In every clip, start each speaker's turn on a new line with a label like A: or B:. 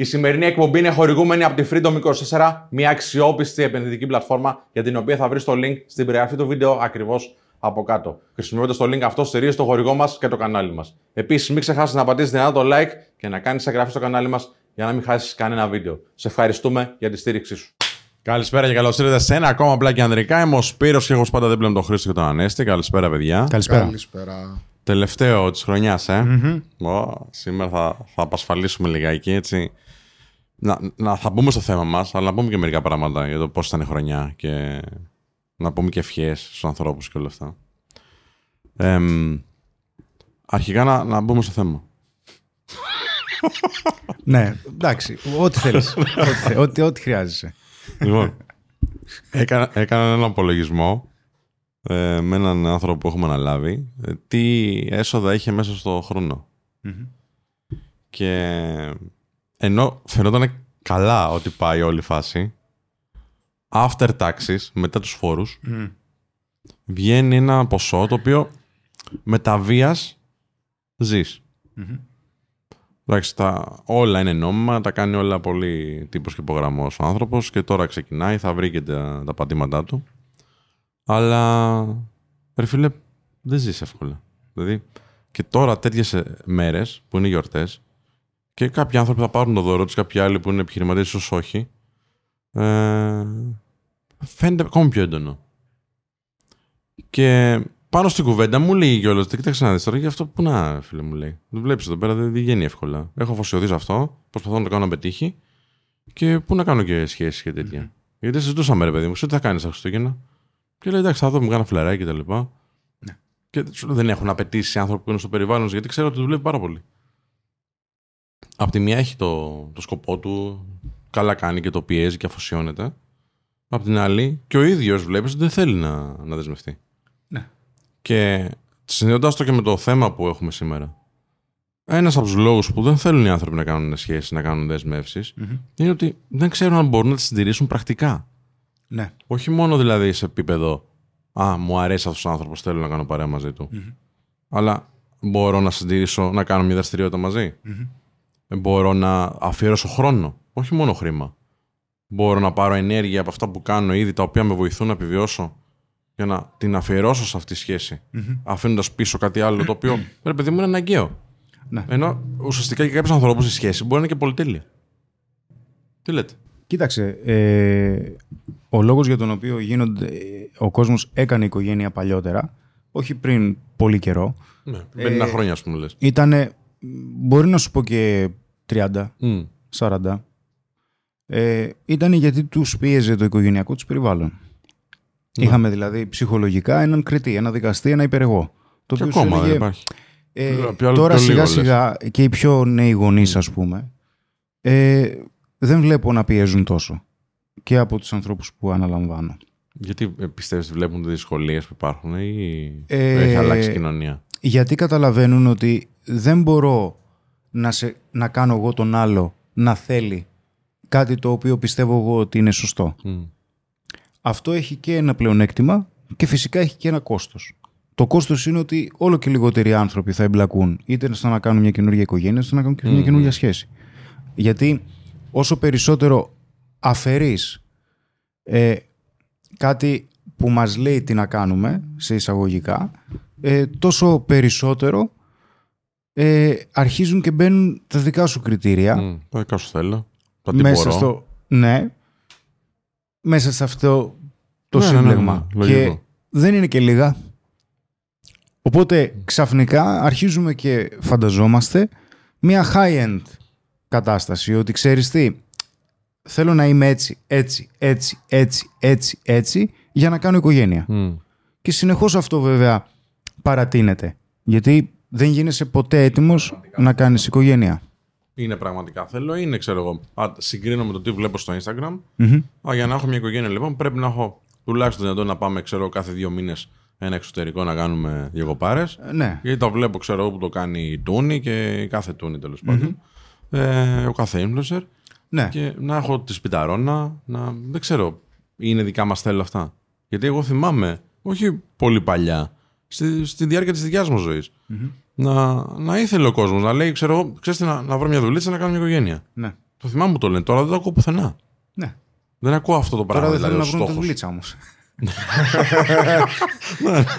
A: Η σημερινή εκπομπή είναι χορηγούμενη από τη Freedom 24, μια αξιόπιστη επενδυτική πλατφόρμα για την οποία θα βρεις το link στην περιγραφή του βίντεο ακριβώς από κάτω. Χρησιμοποιώντας το link αυτό, στηρίζεις το χορηγό μας και το κανάλι μας. Επίσης, μην ξεχάσεις να πατήσεις δυνατά το like και να κάνεις εγγραφή στο κανάλι μας για να μην χάσεις κανένα βίντεο. Σε ευχαριστούμε για τη στήριξή σου. Καλησπέρα και καλώς ήρθατε σε ένα ακόμα πλάκι ανδρικά. Είμαι ο Σπύρος και έχω πάντα δίπλα με τον Χρήστο και τον Ανέστη. Καλησπέρα, παιδιά.
B: Καλησπέρα.
C: Καλησπέρα.
A: Τελευταίο της χρονιάς, ε. Ω, σήμερα θα, θα απασφαλίσουμε λιγάκι έτσι. Να, να, θα μπούμε στο θέμα μας, αλλά να πούμε και μερικά πράγματα για το πώς ήταν η χρονιά και να πούμε και ευχές στους ανθρώπους και όλα αυτά. Εμ, αρχικά να, να μπούμε στο θέμα.
B: Ναι, εντάξει, ό,τι θέλεις. ό,τι, θε- ό,τι, ό,τι χρειάζεσαι.
A: Λοιπόν, έκανα, έκανα έναν απολογισμό ε, με έναν άνθρωπο που έχουμε αναλάβει ε, τι έσοδα είχε μέσα στο χρόνο. Και ενώ φαινόταν καλά ότι πάει όλη η φάση, after taxes, μετά τους φόρους, βγαίνει ένα ποσό το οποίο με τα βίας ζεις. Εντάξει, τα, όλα είναι νόμιμα, τα κάνει όλα πολύ τύπος και υπογραμμός ο άνθρωπος και τώρα ξεκινάει, θα βρει και τα, τα πατήματά του. Αλλά, ρε φίλε, δεν ζεις εύκολα. Δηλαδή, και τώρα τέτοιες ε, μέρες που είναι γιορτές και κάποιοι άνθρωποι θα πάρουν το δώρο τους, κάποιοι άλλοι που είναι επιχειρηματίες ίσως όχι, ε, φαίνεται ακόμη πιο έντονο. Και πάνω στην κουβέντα μου λέει κιόλας: Κοίταξε να δεις τώρα, γι' αυτό που να, φίλε μου λέει. Το βλέπεις εδώ πέρα, δεν δεν βγαίνει εύκολα. Έχω αφοσιωθεί σε αυτό, προσπαθώ να το κάνω να πετύχει και πού να κάνω και σχέσεις και τέτοια. Γιατί συζητούσαμε, ρε παιδί μου, σου τι θα κάνεις τα Χριστούγεννα. Και λέει: Εντάξει, θα δω, μου κάνω φλεράκι και τα λοιπά. Και σου λέω, δεν έχουν απαιτήσει οι άνθρωποι που είναι στο περιβάλλον τους, γιατί ξέρω ότι δουλεύει πάρα πολύ. Απ' τη μία έχει το, το σκοπό του, καλά κάνει και το πιέζει και αφοσιώνεται. Απ' την άλλη, και ο ίδιος βλέπεις ότι δεν θέλει να, να δεσμευτεί.
B: Ναι.
A: Και συνδέοντα το και με το θέμα που έχουμε σήμερα, ένας από τους λόγους που δεν θέλουν οι άνθρωποι να κάνουν σχέσεις, να κάνουν δεσμεύσεις, είναι ότι δεν ξέρουν αν μπορούν να τις συντηρήσουν πρακτικά.
B: Ναι.
A: Όχι μόνο δηλαδή σε επίπεδο Α, μου αρέσει αυτός ο άνθρωπος, θέλω να κάνω παρέα μαζί του. Αλλά μπορώ να συντηρήσω, να κάνω μια δραστηριότητα μαζί. Ε, Μπορώ να αφιερώσω χρόνο, όχι μόνο χρήμα. Μπορώ να πάρω ενέργεια από αυτά που κάνω ήδη, τα οποία με βοηθούν να επιβιώσω, για να την αφιερώσω σε αυτή τη σχέση. Αφήνοντας πίσω κάτι άλλο το οποίο, ρε παιδί μου, είναι αναγκαίο.
B: Ναι.
A: Ενώ ουσιαστικά για κάποιους ανθρώπους η σχέση μπορεί να είναι και πολυτέλεια. Τι λέτε;
B: Κοίταξε, ε, ο λόγος για τον οποίο γίνονται, ε, ο κόσμος έκανε οικογένεια παλιότερα, όχι πριν πολύ καιρό,
A: Ναι, 50 χρόνια, ας πούμε, λες.
B: ήταν, μπορεί να σου πω και 30, 40, ε, ήταν γιατί τους πίεζε το οικογενειακό τους περιβάλλον. Είχαμε δηλαδή ψυχολογικά έναν κριτή, ένα δικαστή, ένα υπερεγώ. Το
A: Και
B: οποίο σου
A: ακόμα δεν
B: έλεγε,
A: υπάρχει.
B: ε,
A: Πιο-
B: τώρα
A: πιο λίγο,
B: σιγά σιγά και οι πιο νέοι γονείς ας πούμε ε, δεν βλέπω να πιέζουν τόσο και από τους ανθρώπους που αναλαμβάνω.
A: Γιατί ε, πιστεύεις ότι βλέπουν τις δυσκολίες που υπάρχουν ή
B: Ε,
A: έχει αλλάξει η κοινωνία;
B: Γιατί καταλαβαίνουν ότι δεν μπορώ να, σε, να κάνω εγώ τον άλλο να θέλει κάτι το οποίο πιστεύω εγώ ότι είναι σωστό.
A: Μμ.
B: Αυτό έχει και ένα πλεονέκτημα και φυσικά έχει και ένα κόστος. Το κόστος είναι ότι όλο και λιγότεροι άνθρωποι θα εμπλακούν είτε στο να κάνουν μια καινούργια οικογένεια, είτε στο να κάνουν και μια καινούργια σχέση. Γιατί όσο περισσότερο αφαιρείς ε, κάτι που μας λέει τι να κάνουμε, σε εισαγωγικά, ε, τόσο περισσότερο ε, αρχίζουν και μπαίνουν τα δικά σου κριτήρια
A: Μμ. Τα δικά σου θέλω. Τα τι
B: μέσα
A: μπορώ.
B: στο. Ναι. Μέσα σε αυτό το
A: Ναι, ναι, ναι,
B: σύμπλεγμα.
A: ναι,
B: και
A: λογικό.
B: δεν είναι και λίγα. Οπότε ξαφνικά αρχίζουμε και φανταζόμαστε μια high-end κατάσταση. Ότι ξέρεις τι, θέλω να είμαι έτσι, έτσι, έτσι, έτσι, έτσι, έτσι, για να κάνω οικογένεια.
A: Μμ.
B: Και συνεχώς αυτό βέβαια παρατείνεται. Γιατί δεν γίνεσαι ποτέ έτοιμος να κάνεις οικογένεια;
A: Είναι πραγματικά θέλω, είναι ξέρω εγώ. Α, συγκρίνω με το τι βλέπω στο Instagram. Α, για να έχω μια οικογένεια λοιπόν πρέπει να έχω τουλάχιστον δυνατόν να πάμε ξέρω, κάθε δύο μήνες ένα εξωτερικό να κάνουμε διακοπάρες.
B: Ε, Ναι.
A: Γιατί το βλέπω, ξέρω εγώ, που το κάνει η Τούνη και η κάθε Τούνη τέλος πάντων. Ε, ο κάθε influencer.
B: Ναι.
A: Και να έχω τη σπιταρώνα, να. Δεν ξέρω, είναι δικά μας θέλω αυτά. Γιατί εγώ θυμάμαι, όχι πολύ παλιά, στη, στη διάρκεια της δικιάς μου ζωη να, να ήθελε ο κόσμος να λέει, ξέρω εγώ, ξέρεις τι, να, να βρω μια δουλίτσα να κάνω μια οικογένεια.
B: ναι.
A: Το θυμάμαι που το λένε. Τώρα δεν το ακούω πουθενά.
B: Ναι.
A: Δεν ακούω αυτό το πράγμα.
B: Τώρα δεν
A: δηλαδή,
B: θέλουν να
A: ως
B: βρουν τη
A: στόχος.
B: δουλίτσα όμως.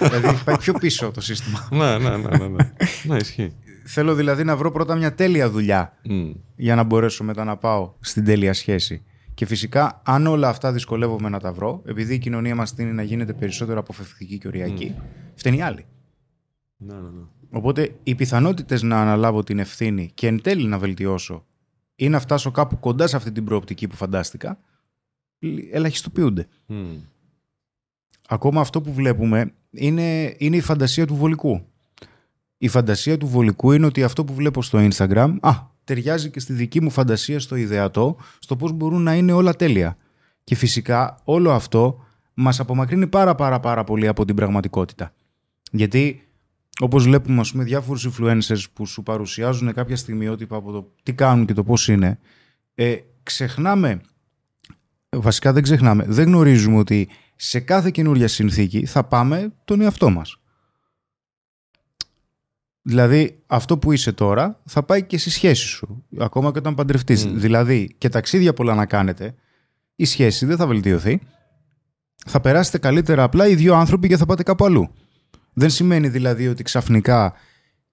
B: δηλαδή έχει πάει πιο πίσω το σύστημα.
A: ναι, ναι, ναι, ναι, ναι. ναι, ισχύει.
B: Θέλω δηλαδή να βρω πρώτα μια τέλεια δουλειά
A: Μμ.
B: για να μπορέσω μετά να πάω στην τέλεια σχέση. Και φυσικά, αν όλα αυτά δυσκολεύομαι να τα βρω, επειδή η κοινωνία μας τίνει να γίνεται περισσότερο αποφευκτική και οριακή, φταίνει η άλλη.
A: Ναι, ναι, ναι.
B: Οπότε οι πιθανότητες να αναλάβω την ευθύνη και εν τέλει να βελτιώσω ή να φτάσω κάπου κοντά σε αυτή την προοπτική που φαντάστηκα, λι- ελαχιστοποιούνται.
A: Μμ.
B: Ακόμα αυτό που βλέπουμε είναι, είναι η φαντασία του βολικού. Η φαντασία του βολικού είναι ότι αυτό που βλέπω στο Instagram, α, ταιριάζει και στη δική μου φαντασία, στο ιδεατό, στο πώς μπορούν να είναι όλα τέλεια. Και φυσικά όλο αυτό μας απομακρύνει πάρα πάρα πάρα πολύ από την πραγματικότητα. Γιατί όπως βλέπουμε ας πούμε διάφορους influencers που σου παρουσιάζουν κάποια στιγμιότυπα από το τι κάνουν και το πώς είναι, ε, ξεχνάμε βασικά δεν ξεχνάμε, δεν γνωρίζουμε ότι σε κάθε καινούρια συνθήκη θα πάμε τον εαυτό μας. Δηλαδή, αυτό που είσαι τώρα θα πάει και στη σχέση σου, ακόμα και όταν παντρευτείς. Δηλαδή, και ταξίδια πολλά να κάνετε, η σχέση δεν θα βελτιωθεί. Θα περάσετε καλύτερα απλά οι δύο άνθρωποι και θα πάτε κάπου αλλού. Δεν σημαίνει δηλαδή ότι ξαφνικά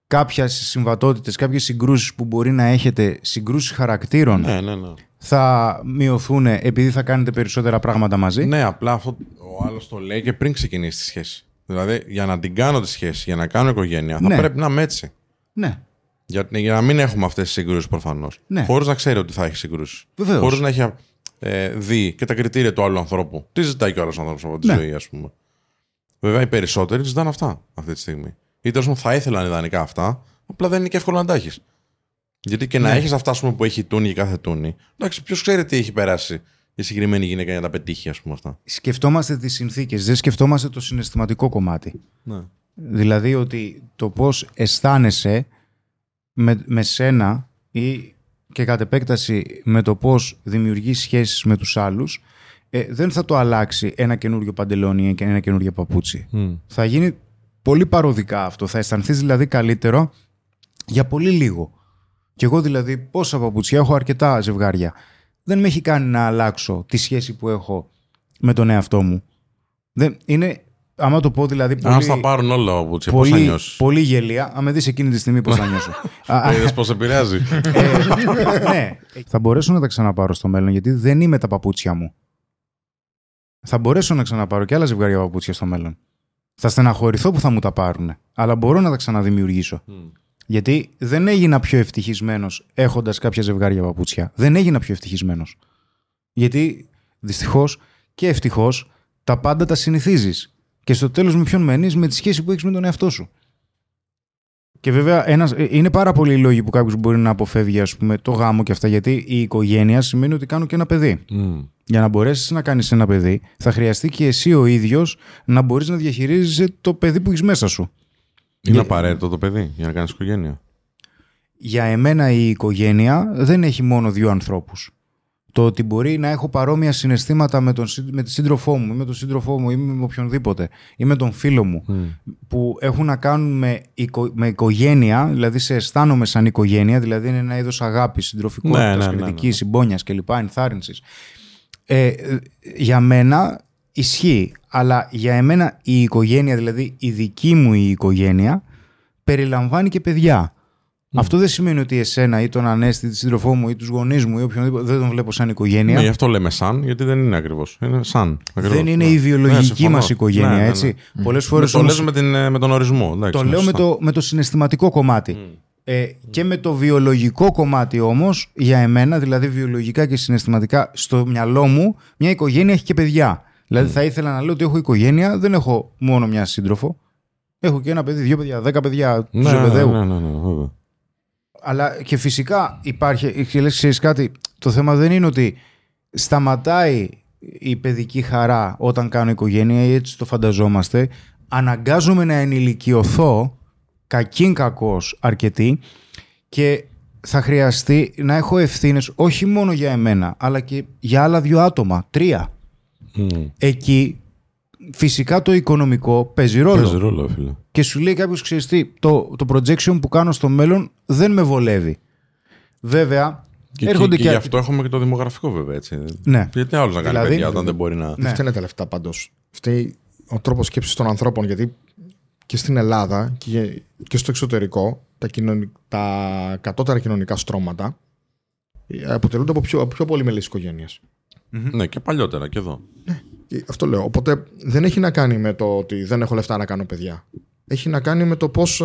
B: κάποιες συμβατότητες, κάποιες συγκρούσεις που μπορεί να έχετε, συγκρούσεις χαρακτήρων,
A: Ναι, ναι, ναι.
B: θα μειωθούν επειδή θα κάνετε περισσότερα πράγματα μαζί;
A: Ναι, απλά αυτό ο άλλος το λέει και πριν ξεκινήσει τη σχέση. Δηλαδή, για να την κάνω τη σχέση, για να κάνω οικογένεια, θα
B: Ναι.
A: πρέπει να είμαι έτσι.
B: ναι.
A: Για, για να μην έχουμε αυτές τις συγκρούσεις προφανώς.
B: Ναι.
A: Χωρίς να ξέρει ότι θα έχει συγκρούσεις.
B: Βεβαίως.
A: Χωρίς να έχει ε, δει και τα κριτήρια του άλλου ανθρώπου. Τι ζητάει και ο άλλος άνθρωπος από τη
B: Ναι.
A: ζωή, ας πούμε. Βέβαια, οι περισσότεροι ζητάνε αυτά αυτή τη στιγμή. Ή τέλο πάντων θα ήθελαν ιδανικά αυτά, απλά δεν είναι και εύκολο να τα έχεις. Γιατί και να
B: Ναι.
A: έχεις αυτά ας πούμε, που έχει τούνη και κάθε τούνη. Εντάξει, ποιος ξέρει τι έχει περάσει η συγκεκριμένη γυναίκα για να τα πετύχει, ας πούμε αυτά.
B: Σκεφτόμαστε τις συνθήκες, δεν σκεφτόμαστε το συναισθηματικό κομμάτι.
A: Ναι.
B: Δηλαδή ότι το πώς αισθάνεσαι με, με σένα ή και κατ' επέκταση με το πώς δημιουργείς σχέσεις με τους άλλους ε, δεν θα το αλλάξει ένα καινούριο παντελόνι ή και ένα καινούριο παπούτσι. Θα γίνει πολύ παροδικά αυτό. Θα αισθανθείς δηλαδή καλύτερο για πολύ λίγο. Και εγώ δηλαδή πόσα παπούτσια έχω αρκετά ζευγάρια. Δεν με έχει κάνει να αλλάξω τη σχέση που έχω με τον εαυτό μου. Δεν, είναι, άμα το πω δηλαδή πολύ,
A: Αν στα πάρουν όλα από παπούτσια, πώς θα
B: πολύ,
A: νιώσεις;
B: πολύ γελία, άμα δεις εκείνη τη στιγμή πώς θα νιώσω; Α, α,
A: Είδες πώς επηρεάζει.
B: ε, ναι. Θα μπορέσω να τα ξαναπάρω στο μέλλον γιατί δεν είμαι τα παπούτσια μου. Θα μπορέσω να ξαναπάρω και άλλα ζευγάρια παπούτσια στο μέλλον. Θα στεναχωρηθώ που θα μου τα πάρουν. Αλλά μπορώ να τα ξαναδημιουργήσω. Γιατί δεν έγινα πιο ευτυχισμένος έχοντας κάποια ζευγάρια παπούτσια. Δεν έγινα πιο ευτυχισμένος. Γιατί δυστυχώς και ευτυχώς τα πάντα τα συνηθίζεις. Και στο τέλος με ποιον μένεις, με τη σχέση που έχεις με τον εαυτό σου. Και βέβαια ένας, ε, είναι πάρα πολλοί οι λόγοι που κάποιος μπορεί να αποφεύγει ας πούμε, το γάμο και αυτά. Γιατί η οικογένεια σημαίνει ότι κάνω και ένα παιδί.
A: Μμ.
B: Για να μπορέσεις να κάνεις ένα παιδί, θα χρειαστεί και εσύ ο ίδιος να μπορείς να διαχειρίζεσαι το παιδί που έχεις μέσα σου.
A: Είναι
B: Για-
A: απαραίτητο το παιδί για να κάνεις οικογένεια;
B: Για εμένα η οικογένεια δεν έχει μόνο δύο ανθρώπους. Το ότι μπορεί να έχω παρόμοια συναισθήματα με, τον, σύν- με τη σύντροφό μου ή με τον σύντροφό μου ή με οποιονδήποτε ή με τον φίλο μου που έχουν να κάνουν με, οικο- με οικογένεια, δηλαδή σε αισθάνομαι σαν οικογένεια, δηλαδή είναι ένα είδος αγάπης, συντροφικότητας,
A: Ναι, ναι, ναι,
B: κριτικής,
A: ναι.
B: συμπόνιας κλπ, ενθάρρυνσης. Ε, ε, για μένα ισχύει, αλλά για εμένα η οικογένεια, δηλαδή η δική μου η οικογένεια, περιλαμβάνει και παιδιά. Αυτό δεν σημαίνει ότι εσένα ή τον Ανέστη, τη σύντροφό μου ή τους γονείς μου ή οποιονδήποτε δεν τον βλέπω σαν οικογένεια.
A: Ναι, γι' αυτό λέμε σαν, γιατί δεν είναι ακριβώς. Είναι σαν. Ακριβώς.
B: δεν είναι
A: Ναι.
B: η
A: Ναι,
B: βιολογική
A: συμφωνώ.
B: μας οικογένεια,
A: Ναι, ναι, ναι.
B: έτσι. Πολλές
A: Με
B: φορές
A: το
B: όμως
A: λες με, την, ε, με τον ορισμό. εντάξει,
B: το
A: ναι,
B: λέω με
A: σωστά.
B: το, με το συναισθηματικό κομμάτι. Ε, και με το βιολογικό κομμάτι όμως, για εμένα, δηλαδή βιολογικά και συναισθηματικά, στο μυαλό μου, μια οικογένεια έχει και παιδιά. Δηλαδή θα ήθελα να λέω ότι έχω οικογένεια, δεν έχω μόνο μια σύντροφο. Έχω και ένα παιδί, δύο παιδιά, δέκα παιδιά του
A: Ναι, ναι,
B: Ζεμπεδαίου.
A: ναι, ναι, ναι, βέβαια.
B: Αλλά και φυσικά υπάρχει, και λες, ξέρεις κάτι, το θέμα δεν είναι ότι σταματάει η παιδική χαρά όταν κάνω οικογένεια ή έτσι το φανταζόμαστε. Αναγκάζομαι να ενηλικιωθώ, κακήν κακός αρκετή και θα χρειαστεί να έχω ευθύνες όχι μόνο για εμένα, αλλά και για άλλα δύο άτομα, τρία.
A: Μμ.
B: Εκεί φυσικά το οικονομικό παίζει ρόλο.
A: Παίζει ρόλο, φίλε.
B: Και σου λέει κάποιος, ξέρεις τι, το, το projection που κάνω στο μέλλον δεν με βολεύει. Βέβαια,
A: Και,
B: Έρχονται
A: και,
B: και-
A: γι' αυτό έχουμε και το δημογραφικό βέβαια έτσι.
B: Ναι.
A: Γιατί άλλος να κάνει
B: Δηλαδή-
A: παιδιά όταν δεν μπορεί να.
B: Ναι.
C: Δεν φταίνε τα λεφτά πάντως. Φταίει ο τρόπος σκέψης των ανθρώπων. Γιατί και στην Ελλάδα και, και στο εξωτερικό τα, κοινωνι... τα κατώτερα κοινωνικά στρώματα ε, αποτελούνται από πιο, από πιο πολυμελείς οικογένειες.
A: Ναι, και παλιότερα και εδώ.
C: Αυτό λέω. Οπότε δεν έχει να κάνει με το ότι δεν έχω λεφτά να κάνω παιδιά. Έχει να κάνει με το πώς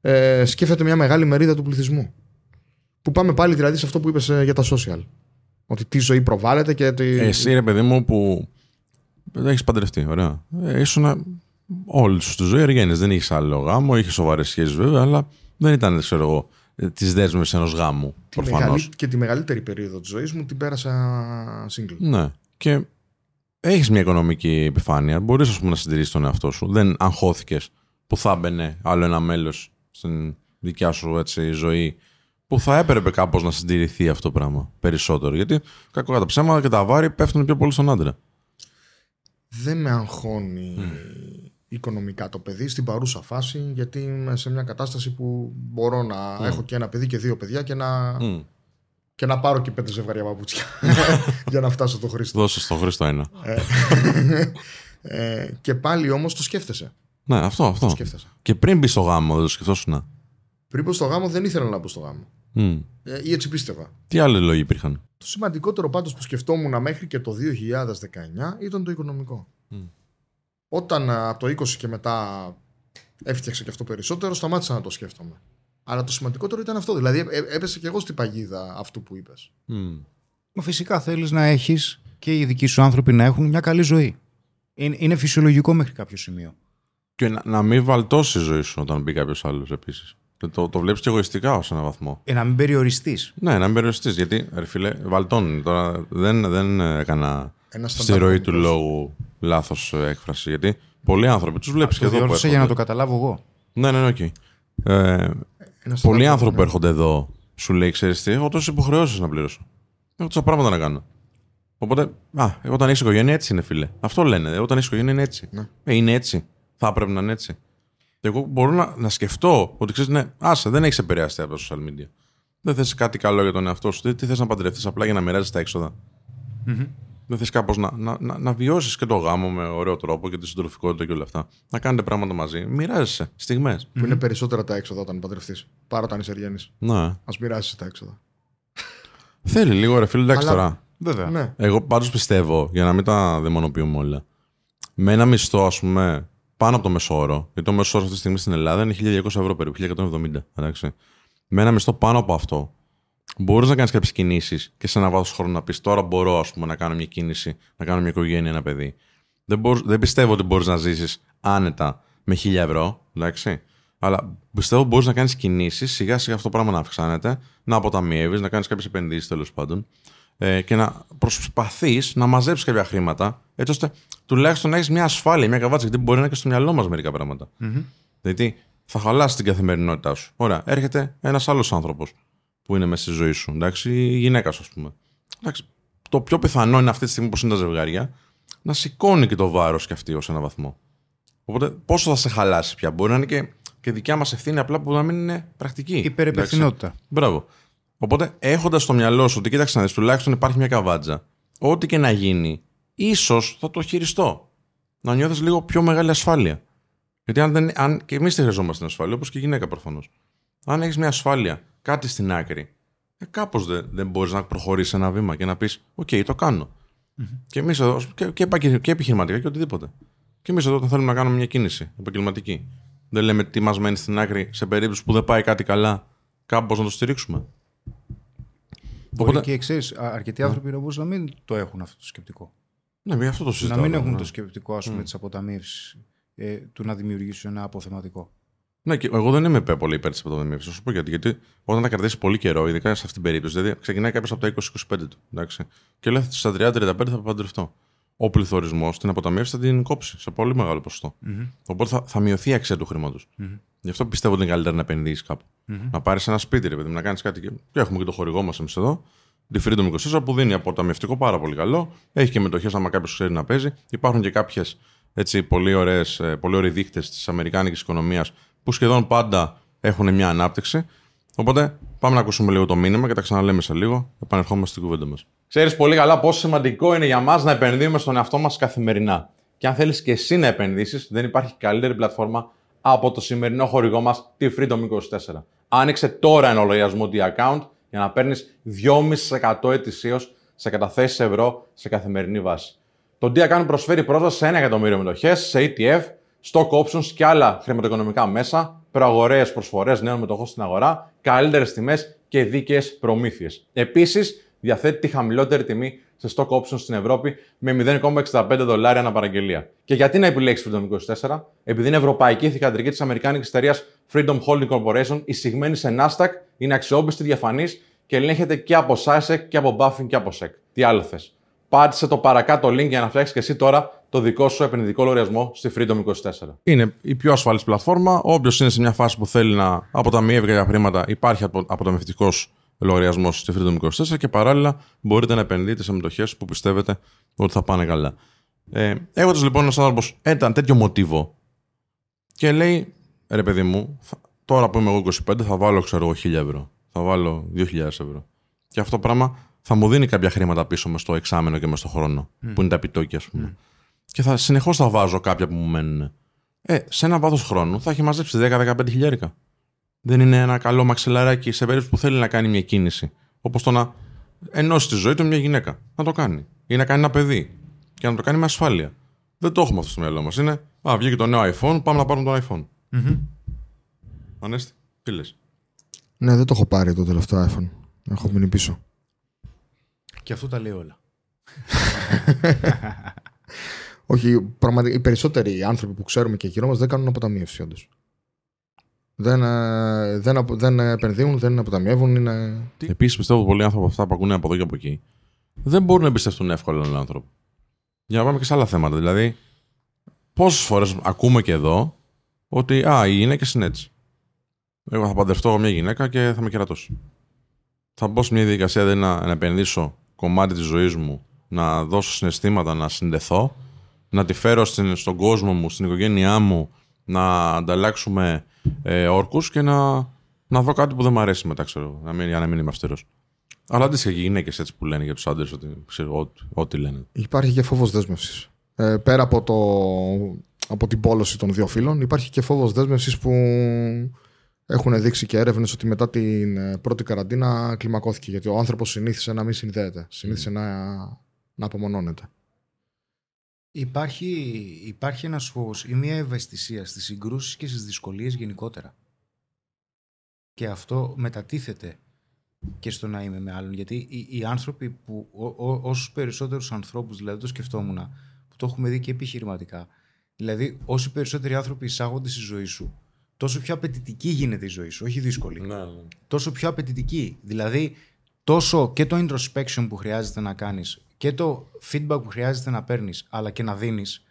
C: ε, ε, σκέφτεται μια μεγάλη μερίδα του πληθυσμού. Που πάμε πάλι δηλαδή σε αυτό που είπες ε, για τα social. Ότι τι ζωή προβάλλεται και ότι.
A: Εσύ ρε παιδί μου που δεν έχεις παντρευτεί, ωραία. Ε, ήσουν όλη σου τη ζωή εργένε. Δεν είχες άλλο γάμο, είχες σοβαρές σχέσεις βέβαια, αλλά δεν ήταν, ξέρω εγώ, τη δέσμευση ενός γάμου.
C: τη
A: Προφανώς.
C: μεγαλύ- και τη μεγαλύτερη περίοδο της ζωής μου την πέρασα single.
A: Ναι. Και έχεις μια οικονομική επιφάνεια. Μπορείς να συντηρήσεις τον εαυτό σου. Δεν αγχώθηκες που θα έμπαινε άλλο ένα μέλος στην δικιά σου έτσι, ζωή που θα έπρεπε κάπως να συντηρηθεί αυτό το πράγμα περισσότερο. Γιατί κακό κατά ψέματα και τα βάρη πέφτουν πιο πολύ στον άντρα.
C: Δεν με αγχώνει οικονομικά το παιδί στην παρούσα φάση, γιατί είμαι σε μια κατάσταση που μπορώ να έχω και ένα παιδί και δύο παιδιά και να,
A: Μμ.
C: και να πάρω και πέντε ζευγάρια παπούτσια για να φτάσω στο Χρήστο.
A: Δώσε στον Χρήστο ένα.
C: Ε, και πάλι όμως το σκέφτεσαι.
A: Ναι, αυτό, αυτό.
C: σκέφτεσαι.
A: Και πριν μπει στο γάμο, δεν το σκεφτόσουν.
C: Πριν πω στο γάμο, δεν ήθελα να μπω στο γάμο.
A: Μμ.
C: Ε, ή έτσι πίστευα.
A: Τι άλλοι λόγοι υπήρχαν;
C: Το σημαντικότερο πάντως που σκεφτόμουν μέχρι και το 2019 ήταν το οικονομικό. Όταν α, από το 20 και μετά έφτιαξα και αυτό περισσότερο, σταμάτησα να το σκέφτομαι. Αλλά το σημαντικότερο ήταν αυτό. Δηλαδή ε, ε, έπεσε και εγώ στην παγίδα αυτού που είπες.
A: Μμ.
B: Μα Φυσικά θέλεις να έχεις και οι δικοί σου άνθρωποι να έχουν μια καλή ζωή. Είναι, είναι φυσιολογικό μέχρι κάποιο σημείο.
A: Και να, να μην βαλτώσει η ζωή σου όταν μπει κάποιος άλλος επίσης. Το, το βλέπεις και εγωιστικά ως έναν βαθμό.
B: Ε, να μην περιοριστείς.
A: Ναι, να μην περιοριστείς. Γιατί, ρε φίλε, βαλτώνει. Τώρα δεν, δεν έκανα
C: Ένας
A: στη ροή του
C: στανταρδικός.
A: λόγου λάθος έκφραση. Γιατί πολλοί άνθρωποι τους βλέπεις και
B: Το
A: εδώ. που
B: διόρθωσα για να το
A: έρχονται.
B: καταλάβω εγώ.
A: Ναι, ναι, ναι, οκ. Ε,
C: Ένας
A: πολλοί
C: στανταρδικός,
A: άνθρωποι
C: ναι.
A: έρχονται εδώ, σου λέει, ξέρεις τι, έχω τόσες υποχρεώσεις να πληρώσω. Έχω τόσα πράγματα να κάνω. Οπότε, α, όταν έχει οικογένεια έτσι είναι, φίλε. Αυτό λένε. ε, Όταν έχει οικογένεια είναι έτσι.
C: Ναι.
A: Ε, είναι έτσι. Θα έπρεπε να είναι έτσι. Και εγώ μπορώ να, να σκεφτώ ότι ξέρεις, ναι, άσε, δεν έχεις επηρεαστεί από τα social media. Δεν θες κάτι καλό για τον εαυτό σου. Τι, τι θες να παντρευτείς απλά για να μοιράζεις τα έξοδα. Δεν θες κάπως να, να, να, να βιώσεις και το γάμο με ωραίο τρόπο και τη συντροφικότητα και όλα αυτά. Να κάνετε πράγματα μαζί. Μοιράζεσαι στιγμές.
C: Που είναι περισσότερα τα έξοδα όταν παντρευτείς. Παρά όταν είσαι εργένη.
A: Ναι.
C: Α μοιράσει τα έξοδα.
A: Θέλει λίγο ρε φίλε, εντάξει
C: Αλλά-
A: τώρα.
B: Βέβαια.
C: Ναι.
A: Εγώ πάντως πιστεύω, για να μην τα δαιμονοποιούμε όλα, με ένα μισθό, ας πούμε, πάνω από το μεσόωρο, γιατί το μεσόωρο αυτή τη στιγμή στην Ελλάδα είναι 1200 ευρώ περίπου, 1170. Εντάξει. Με ένα μισθό πάνω από αυτό, μπορείς να κάνεις κάποιες κινήσεις και σε ένα βάθος χρόνου να πεις τώρα μπορώ ας πούμε, να κάνω μια κίνηση, να κάνω μια οικογένεια, ένα παιδί. Δεν, μπορείς- δεν πιστεύω ότι μπορείς να ζήσεις άνετα με 1000 ευρώ, εντάξει. Αλλά πιστεύω μπορείς να κάνεις κινήσεις, σιγά σιγά αυτό το πράγμα να αυξάνεται, να αποταμιεύεις, να κάνεις κάποιες επενδύσεις τέλος πάντων ε, και να προσπαθείς να μαζέψεις κάποια χρήματα, έτσι ώστε τουλάχιστον να έχεις μια ασφάλεια, μια καβάτσα. Γιατί μπορεί να είναι και στο μυαλό μας μερικά πράγματα. Δηλαδή θα χαλάσει την καθημερινότητά σου. Ωραία, έρχεται ένας άλλος άνθρωπος που είναι μέσα στη ζωή σου. Εντάξει, η γυναίκα σου, ας πούμε. Εντάξει, το πιο πιθανό είναι αυτή τη στιγμή που είναι τα ζευγάρια να σηκώνει και το βάρος και αυτή ως ένα βαθμό. Οπότε πόσο θα σε χαλάσει πια. Μπορεί να είναι και, και δικιά μας ευθύνη απλά που να μην είναι πρακτική.
B: Υπερεπευθυνότητα.
A: Εντάξει. Μπράβο. Οπότε έχοντας στο μυαλό σου ότι κοίταξε να δεις, τουλάχιστον υπάρχει μια καβάτζα, ό,τι και να γίνει, ίσως θα το χειριστώ. Να νιώθεις λίγο πιο μεγάλη ασφάλεια. Γιατί αν, δεν, αν και εμείς τη χρειαζόμαστε την ασφάλεια, όπως και η γυναίκα προφανώς. Αν έχεις μια ασφάλεια, κάτι στην άκρη, ε, κάπως δεν, δεν μπορείς να προχωρήσεις ένα βήμα και να πεις: Οκ, το κάνω. Και εμείς εδώ, και, και, επαγγε- και επιχειρηματικά και οτιδήποτε. Και εμείς εδώ, όταν θέλουμε να κάνουμε μια κίνηση επαγγελματική, δεν λέμε τι μας μένει στην άκρη σε περίπτωση που δεν πάει κάτι καλά, κάπως να το στηρίξουμε.
B: Μπορεί
A: Οπότε-
B: και ξέρεις, α- αρκετοί άνθρωποι να μπορούν να μην το έχουν αυτό το σκεπτικό.
A: Ναι, με αυτό το συζητάω.
B: να μην
A: τώρα,
B: έχουν
A: ναι.
B: το σκεπτικό ας πούμε, της αποταμίευσης ε, του να δημιουργήσουν ένα αποθεματικό.
A: Ναι, και εγώ δεν είμαι πέ- πολύ υπέρ της αποταμίευση. Θα σου πω γιατί. Γιατί όταν τα κρατήσει πολύ καιρό, ειδικά σε αυτήν την περίπτωση, δηλαδή ξεκινάει κάποιος από τα 20-25 του. Εντάξει, και λέει στα 30-35 θα παντρευτώ. Ο πληθωρισμός την αποταμίευση θα την κόψει σε πολύ μεγάλο ποσοστό. Οπότε θα, θα μειωθεί η αξία του χρήματος. Γι' αυτό πιστεύω ότι είναι καλύτερα να επενδύσεις κάπου. Να πάρεις ένα σπίτι, ρε παιδί μου, να κάνεις κάτι. Και, και έχουμε και το χορηγό μας εμείς εδώ, τη Freedom 24, που δίνει αποταμιευτικό πάρα πολύ καλό. Έχει και μετοχές, άμα κάποιος ξέρει να παίζει. Υπάρχουν και κάποιες πολύ, ωραίες, ε, πολύ ωραίοι δείκτες της Αμερικάνικης οικονομίας που σχεδόν πάντα έχουν μια ανάπτυξη. Οπότε πάμε να ακούσουμε λίγο το μήνυμα και τα ξαναλέμε σε λίγο. Επανερχόμαστε στην κουβέντα μας. Ξέρεις πολύ καλά πόσο σημαντικό είναι για μας να επενδύουμε στον εαυτό μας καθημερινά. Και αν θέλεις και εσύ να επενδύσεις, δεν υπάρχει καλύτερη πλατφόρμα από το σημερινό χορηγό μας, τη Freedom 24. Άνοιξε τώρα ένα λογαριασμό D-Account για να παίρνεις 2,5% ετησίως σε καταθέσεις ευρώ σε καθημερινή βάση. Το D-Account προσφέρει πρόσβαση σε 1 εκατομμύριο μετοχές, σε ETF, stock options και άλλα χρηματοοικονομικά μέσα, προαγορέ προσφορές νέων μετοχών στην αγορά, καλύτερες τιμές και δίκαιες προμήθειες. Επίσης, διαθέτει τη χαμηλότερη τιμή σε stock options στην Ευρώπη με 0,65 δολάρια ανά παραγγελία. Και γιατί να επιλέξεις Freedom 24, επειδή είναι ευρωπαϊκή θηγατρική της Αμερικάνικης εταιρείας Freedom Holding Corporation, εισηγμένη σε Nasdaq, είναι αξιόπιστη, διαφανής και ελέγχεται και από SASEC και από Buffing και από SEC. Τι άλλο θες; Πάτησε το παρακάτω link για να φτιάξεις και εσύ τώρα το δικό σου επενδυτικό λογαριασμό στη Freedom 24. Είναι η πιο ασφαλής πλατφόρμα. Όποιος είναι σε μια φάση που θέλει να αποταμιεύει κάποια χρήματα, υπάρχει αποταμιευτικός λογαριασμός στη Freedom 24 και παράλληλα μπορείτε να επενδύετε σε μετοχές που πιστεύετε ότι θα πάνε καλά. Ε, Έχοντας λοιπόν ένας άνθρωπος ένα τέτοιο μοτίβο και λέει, ρε παιδί μου, τώρα που είμαι εγώ 25 θα βάλω ξέρω εγώ 1000 ευρώ. Θα βάλω 2000 ευρώ. Και αυτό το πράγμα θα μου δίνει κάποια χρήματα πίσω μες στο εξάμενο και μες στο χρόνο, που είναι τα επιτόκια, ας πούμε. Και θα συνεχώς θα βάζω κάποια που μου μένουν. Ε, σε ένα βάθος χρόνου θα έχει μαζέψει 10-15 χιλιάρικα. Δεν είναι ένα καλό μαξιλαράκι σε περίπτωση που θέλει να κάνει μια κίνηση. Όπως το να ενώσει τη ζωή του μια γυναίκα. Να το κάνει. Ή να κάνει ένα παιδί. Και να το κάνει με ασφάλεια. Δεν το έχουμε αυτό στο μυαλό μας. Είναι, Α, βγήκε το νέο iPhone, πάμε να πάρουμε το iPhone. Mm-hmm. Ανέστη, τι λες;
C: Ναι, δεν το έχω πάρει το τελευταίο iPhone. Έχω μείνει πίσω.
B: Και αυτό τα λέει όλα.
C: Όχι, πραγματικά οι περισσότεροι άνθρωποι που ξέρουμε και γύρω μας δεν κάνουν αποταμίευση όντως. Δεν, ε, δεν, δεν επενδύουν, δεν αποταμιεύουν. Είναι...
A: Επίσης πιστεύω πολλοί άνθρωποι αυτά που ακούνε από εδώ και από εκεί δεν μπορούν να εμπιστευτούν εύκολα έναν άνθρωπο. Για να πάμε και σε άλλα θέματα. Δηλαδή, πόσες φορές ακούμε και εδώ ότι α, οι γυναίκες είναι έτσι. Εγώ θα παντρευτώ μια γυναίκα και θα με κερατώσει. Θα μπω σε μια διαδικασία δηλαδή, να, να επενδύσω κομμάτι της ζωής μου, να δώσω συναισθήματα, να συνδεθώ, να τη φέρω στην, στον κόσμο μου, στην οικογένειά μου, να ανταλλάξουμε ε, όρκους και να, να δω κάτι που δεν μου αρέσει μετά, ξέρω, να μην, για να μην είμαι αυστηρός. Αλλά αντίστοιχα και οι γυναίκες έτσι που λένε για τους άντρες, ότι ξέρω ό,τι, ό,τι λένε.
C: Υπάρχει και φόβος δέσμευσης. Ε, πέρα από, το, από την πόλωση των δύο φίλων, υπάρχει και φόβος δέσμευσης που έχουν δείξει και έρευνες ότι μετά την ε, πρώτη καραντίνα κλιμακώθηκε. Γιατί ο άνθρωπος συνήθισε να μην συνδέεται. Συνήθισε mm. να, να απομονώνεται.
B: Υπάρχει, υπάρχει ένας φόβος ή μια ευαισθησία στις συγκρούσεις και στις δυσκολίες γενικότερα. Και αυτό μετατίθεται και στο να είμαι με άλλον. Γιατί οι, οι άνθρωποι που, όσους περισσότερους ανθρώπους, δηλαδή το σκεφτόμουν, που το έχουμε δει και επιχειρηματικά, δηλαδή όσοι περισσότεροι άνθρωποι εισάγονται στη ζωή σου, τόσο πιο απαιτητική γίνεται η ζωή σου, όχι δύσκολη.
A: Ναι, ναι.
B: Τόσο πιο απαιτητική. Δηλαδή, τόσο και το introspection που χρειάζεται να κάνεις και το feedback που χρειάζεται να παίρνεις αλλά και να δίνεις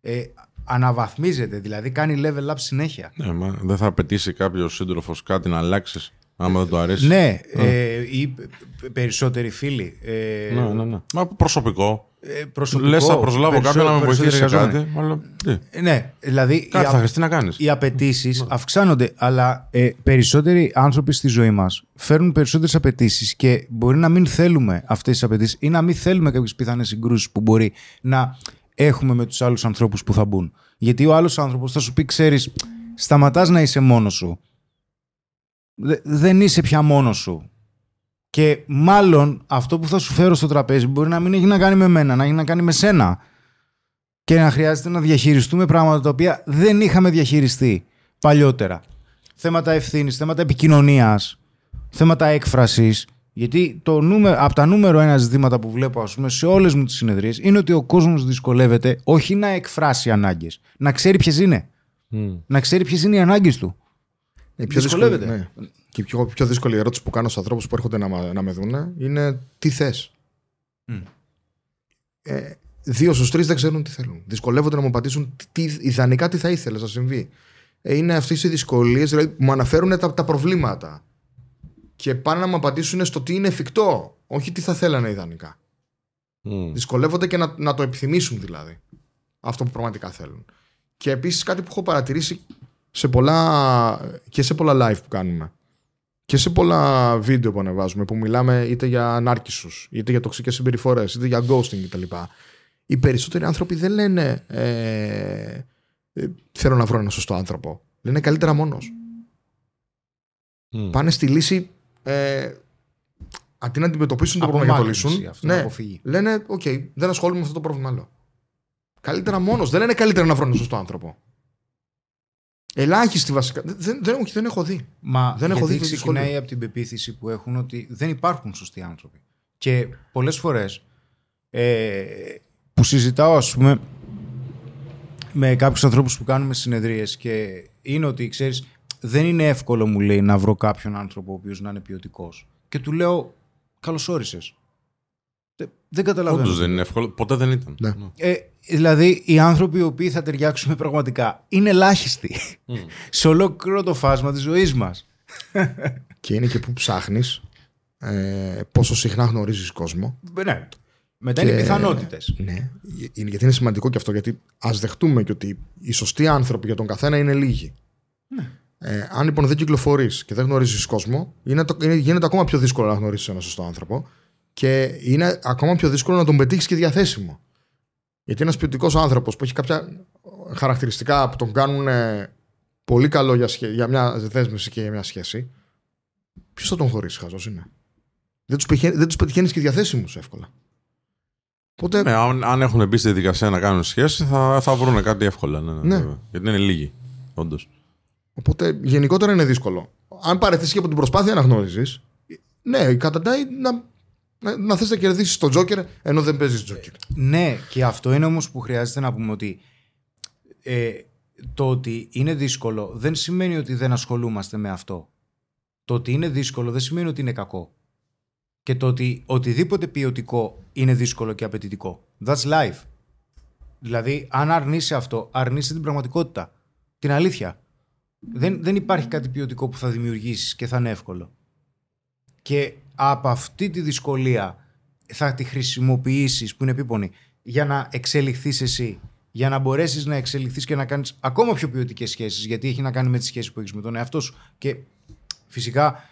B: ε, αναβαθμίζεται, δηλαδή κάνει level up συνέχεια.
A: Ναι, μα δεν θα απαιτήσει κάποιος σύντροφος κάτι να αλλάξεις άμα δεν το αρέσει.
B: Ναι, ε, ή περισσότεροι φίλοι.
A: Ε, ναι, ναι, ναι. Μα προσωπικό.
B: Ε, προσωπικό
A: Λες θα προσλάβω κάποιον να με βοηθήσει σε κάτι. Αλλά,
B: ε, ναι, δηλαδή.
A: Κάτι θα χρειαστεί να κάνεις.
B: Οι απαιτήσεις ναι. αυξάνονται, αλλά ε, περισσότεροι άνθρωποι στη ζωή μας φέρνουν περισσότερες απαιτήσεις και μπορεί να μην θέλουμε αυτές τις απαιτήσεις ή να μην θέλουμε κάποιες πιθανές συγκρούσεις που μπορεί να έχουμε με τους άλλους ανθρώπους που θα μπουν. Γιατί ο άλλος άνθρωπος θα σου πει, ξέρεις, σταματάς να είσαι μόνος σου. Δεν είσαι πια μόνος σου. Και μάλλον αυτό που θα σου φέρω στο τραπέζι μπορεί να μην έχει να κάνει με μένα, να έχει να κάνει με σένα. Και να χρειάζεται να διαχειριστούμε πράγματα τα οποία δεν είχαμε διαχειριστεί παλιότερα. Θέματα ευθύνης, θέματα επικοινωνίας, θέματα έκφρασης. Γιατί το νούμερο, από τα νούμερο ένα ζητήματα που βλέπω ας πούμε, σε όλες μου τις συνεδρίες είναι ότι ο κόσμος δυσκολεύεται όχι να εκφράσει ανάγκες, να ξέρει ποιες είναι. Να ξέρει ποιες είναι οι ανάγκες του.
C: Ε, πιο δυσκολεύεται. Ναι. Και η πιο, πιο δύσκολη ερώτηση που κάνω στους ανθρώπους που έρχονται να, να με δουν είναι τι θες; Mm. Ε, δύο στους τρεις δεν ξέρουν τι θέλουν. Δυσκολεύονται να μου απαντήσουν τι, ιδανικά τι θα ήθελες να συμβεί. Ε, είναι αυτές οι δυσκολίες, δηλαδή μου αναφέρουν τα, τα προβλήματα. Και πάνε να μου απαντήσουν στο τι είναι εφικτό, όχι τι θα θέλανε ιδανικά. Mm. Δυσκολεύονται και να, να το επιθυμήσουν δηλαδή. Αυτό που πραγματικά θέλουν. Και επίσης κάτι που έχω παρατηρήσει σε πολλά, και σε πολλά live που κάνουμε και σε πολλά βίντεο που ανεβάζουμε που μιλάμε είτε για ανάρκησους, είτε για τοξικές συμπεριφορές, είτε για ghosting κτλ. Οι περισσότεροι άνθρωποι δεν λένε ε, ε, θέλω να βρω ένα σωστό άνθρωπο. Λένε καλύτερα μόνος.
A: Μμ.
C: Πάνε στη λύση ε, αντί να αντιμετωπίσουν το πρόβλημα για να το
B: Απομάκρυνση,
C: λύσουν.
B: αυτό, να
C: Ναι,
B: αποφύγει.
C: λένε, οκ, δεν ασχολούμαι με αυτό το πρόβλημα άλλο. Καλύτερα μόνος. Δεν λένε καλύτερα να βρω ένα σωστό άνθρωπο. Ελάχιστοι βασικά. Δεν, δεν, δεν, όχι, δεν έχω δει.
B: Μα
C: Δεν έχω
B: γιατί
C: δει τη
B: ξεκινάει
C: δυσκολία.
B: από την πεποίθηση που έχουν ότι δεν υπάρχουν σωστοί άνθρωποι. Και πολλές φορές ε, που συζητάω ας πούμε με κάποιους ανθρώπους που κάνουμε συνεδρίες και είναι ότι ξέρεις δεν είναι εύκολο μου λέει να βρω κάποιον άνθρωπο ο οποίος να είναι ποιοτικός. Και του λέω καλώς όρισες. Δεν, δεν καταλαβαίνω.
A: Όντως δεν είναι εύκολο. Ποτέ δεν ήταν.
C: Ναι.
B: Ε, δηλαδή, οι άνθρωποι οι οποίοι θα ταιριάξουμε πραγματικά είναι ελάχιστοι σε ολόκληρο το φάσμα της ζωής μας.
C: Και είναι και που ψάχνεις ε, πόσο συχνά γνωρίζεις κόσμο.
B: Ναι. Μετά είναι οι
C: Και-
B: πιθανότητες.
C: Ναι. Είναι, γιατί είναι σημαντικό και αυτό. Γιατί ας δεχτούμε και ότι οι σωστοί άνθρωποι για τον καθένα είναι λίγοι.
B: Ναι.
C: Ε, αν λοιπόν δεν κυκλοφορείς και δεν γνωρίζεις κόσμο, είναι, το- είναι, γίνεται ακόμα πιο δύσκολο να γνωρίσεις ένα σωστό άνθρωπο και είναι ακόμα πιο δύσκολο να τον πετύχεις και διαθέσιμο. Γιατί ένας ποιοτικός άνθρωπος που έχει κάποια χαρακτηριστικά που τον κάνουν ε, πολύ καλό για, σχέ- για μια δέσμευση και για μια σχέση, ποιος θα τον χωρίσει, χαζός είναι. Δεν τους πετυχαίνεις και διαθέσιμους εύκολα. Οπότε
A: Ναι, αν, αν έχουν μπει στη διαδικασία να κάνουν σχέση, θα, θα βρουν κάτι εύκολα. Ναι, ναι,
C: Ναι.
A: βέβαια. Γιατί είναι λίγοι. Όντως.
C: Οπότε γενικότερα είναι δύσκολο. Αν παραιτήσει και από την προσπάθεια να γνώριζεις, ναι, καταντάει να, να, να θες να κερδίσεις τον Τζόκερ ενώ δεν παίζεις Τζόκερ.
B: Ναι, και αυτό είναι όμως που χρειάζεται να πούμε ότι ε, το ότι είναι δύσκολο δεν σημαίνει ότι δεν ασχολούμαστε με αυτό. Το ότι είναι δύσκολο δεν σημαίνει ότι είναι κακό. Και το ότι οτιδήποτε ποιοτικό είναι δύσκολο και απαιτητικό. That's life. Δηλαδή, αν αρνείσαι αυτό, αρνείσαι την πραγματικότητα. Την αλήθεια. Δεν, δεν υπάρχει κάτι ποιοτικό που θα δημιουργήσεις και θα είναι εύκολο. Και από αυτή τη δυσκολία θα τη χρησιμοποιήσεις που είναι επίπονη για να εξελιχθείς εσύ. Για να μπορέσεις να εξελιχθείς και να κάνεις ακόμα πιο ποιοτικές σχέσεις γιατί έχει να κάνει με τις σχέσεις που έχεις με τον εαυτό σου. Και φυσικά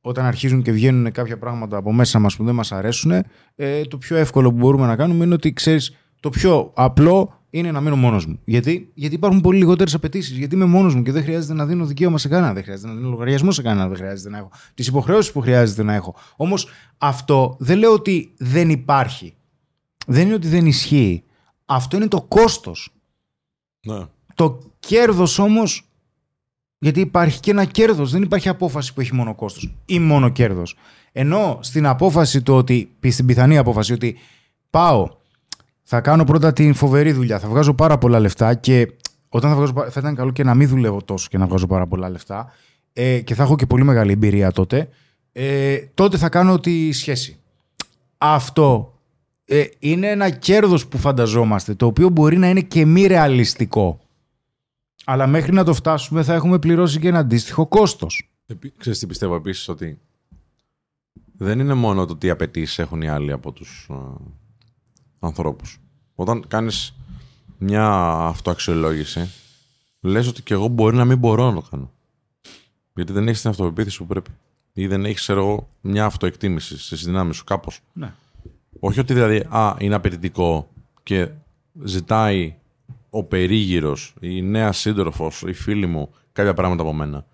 B: όταν αρχίζουν και βγαίνουν κάποια πράγματα από μέσα μας που δεν μας αρέσουν ε, το πιο εύκολο που μπορούμε να κάνουμε είναι ότι ξέρεις το πιο απλό είναι να μείνω μόνος μου. Γιατί, γιατί υπάρχουν πολύ λιγότερες απαιτήσεις. Γιατί είμαι μόνος μου και δεν χρειάζεται να δίνω δικαίωμα σε κανένα. Δεν χρειάζεται να δίνω λογαριασμό σε κανένα. Δεν χρειάζεται να έχω τις υποχρεώσεις που χρειάζεται να έχω. Όμως αυτό δεν λέω ότι δεν υπάρχει. Δεν είναι ότι δεν ισχύει. Αυτό είναι το κόστος.
A: Ναι.
B: Το κέρδος όμως, γιατί υπάρχει και ένα κέρδος, δεν υπάρχει απόφαση που έχει μόνο κόστος ή μόνο κέρδος. Ενώ στην απόφαση το ότι, στην πιθανή απόφαση ότι πάω, θα κάνω πρώτα την φοβερή δουλειά, θα βγάζω πάρα πολλά λεφτά και όταν θα, βγάζω, πα- θα ήταν καλό και να μην δουλεύω τόσο και να βγάζω πάρα πολλά λεφτά ε, και θα έχω και πολύ μεγάλη εμπειρία τότε, ε, τότε θα κάνω τη σχέση. Αυτό ε, είναι ένα κέρδος που φανταζόμαστε, το οποίο μπορεί να είναι και μη ρεαλιστικό. Αλλά μέχρι να το φτάσουμε θα έχουμε πληρώσει και ένα αντίστοιχο κόστος.
A: Επί- Ξέρεις τι πιστεύω επίσης ότι δεν είναι μόνο το τι απαιτήσεις έχουν οι άλλοι από τους α, ανθρώπους. Όταν κάνεις μια αυτοαξιολόγηση, λες ότι και εγώ μπορεί να μην μπορώ να το κάνω. Γιατί δεν έχεις την αυτοπεποίθηση που πρέπει. Ή δεν έχεις, ξέρω εγώ, μια αυτοεκτίμηση στις δυνάμεις σου κάπως.
B: Ναι.
A: Όχι ότι δηλαδή, α, είναι απαιτητικό και ζητάει ο περίγυρος, η νέα σύντροφος, η φίλη μου κάποια πράγματα από μένα.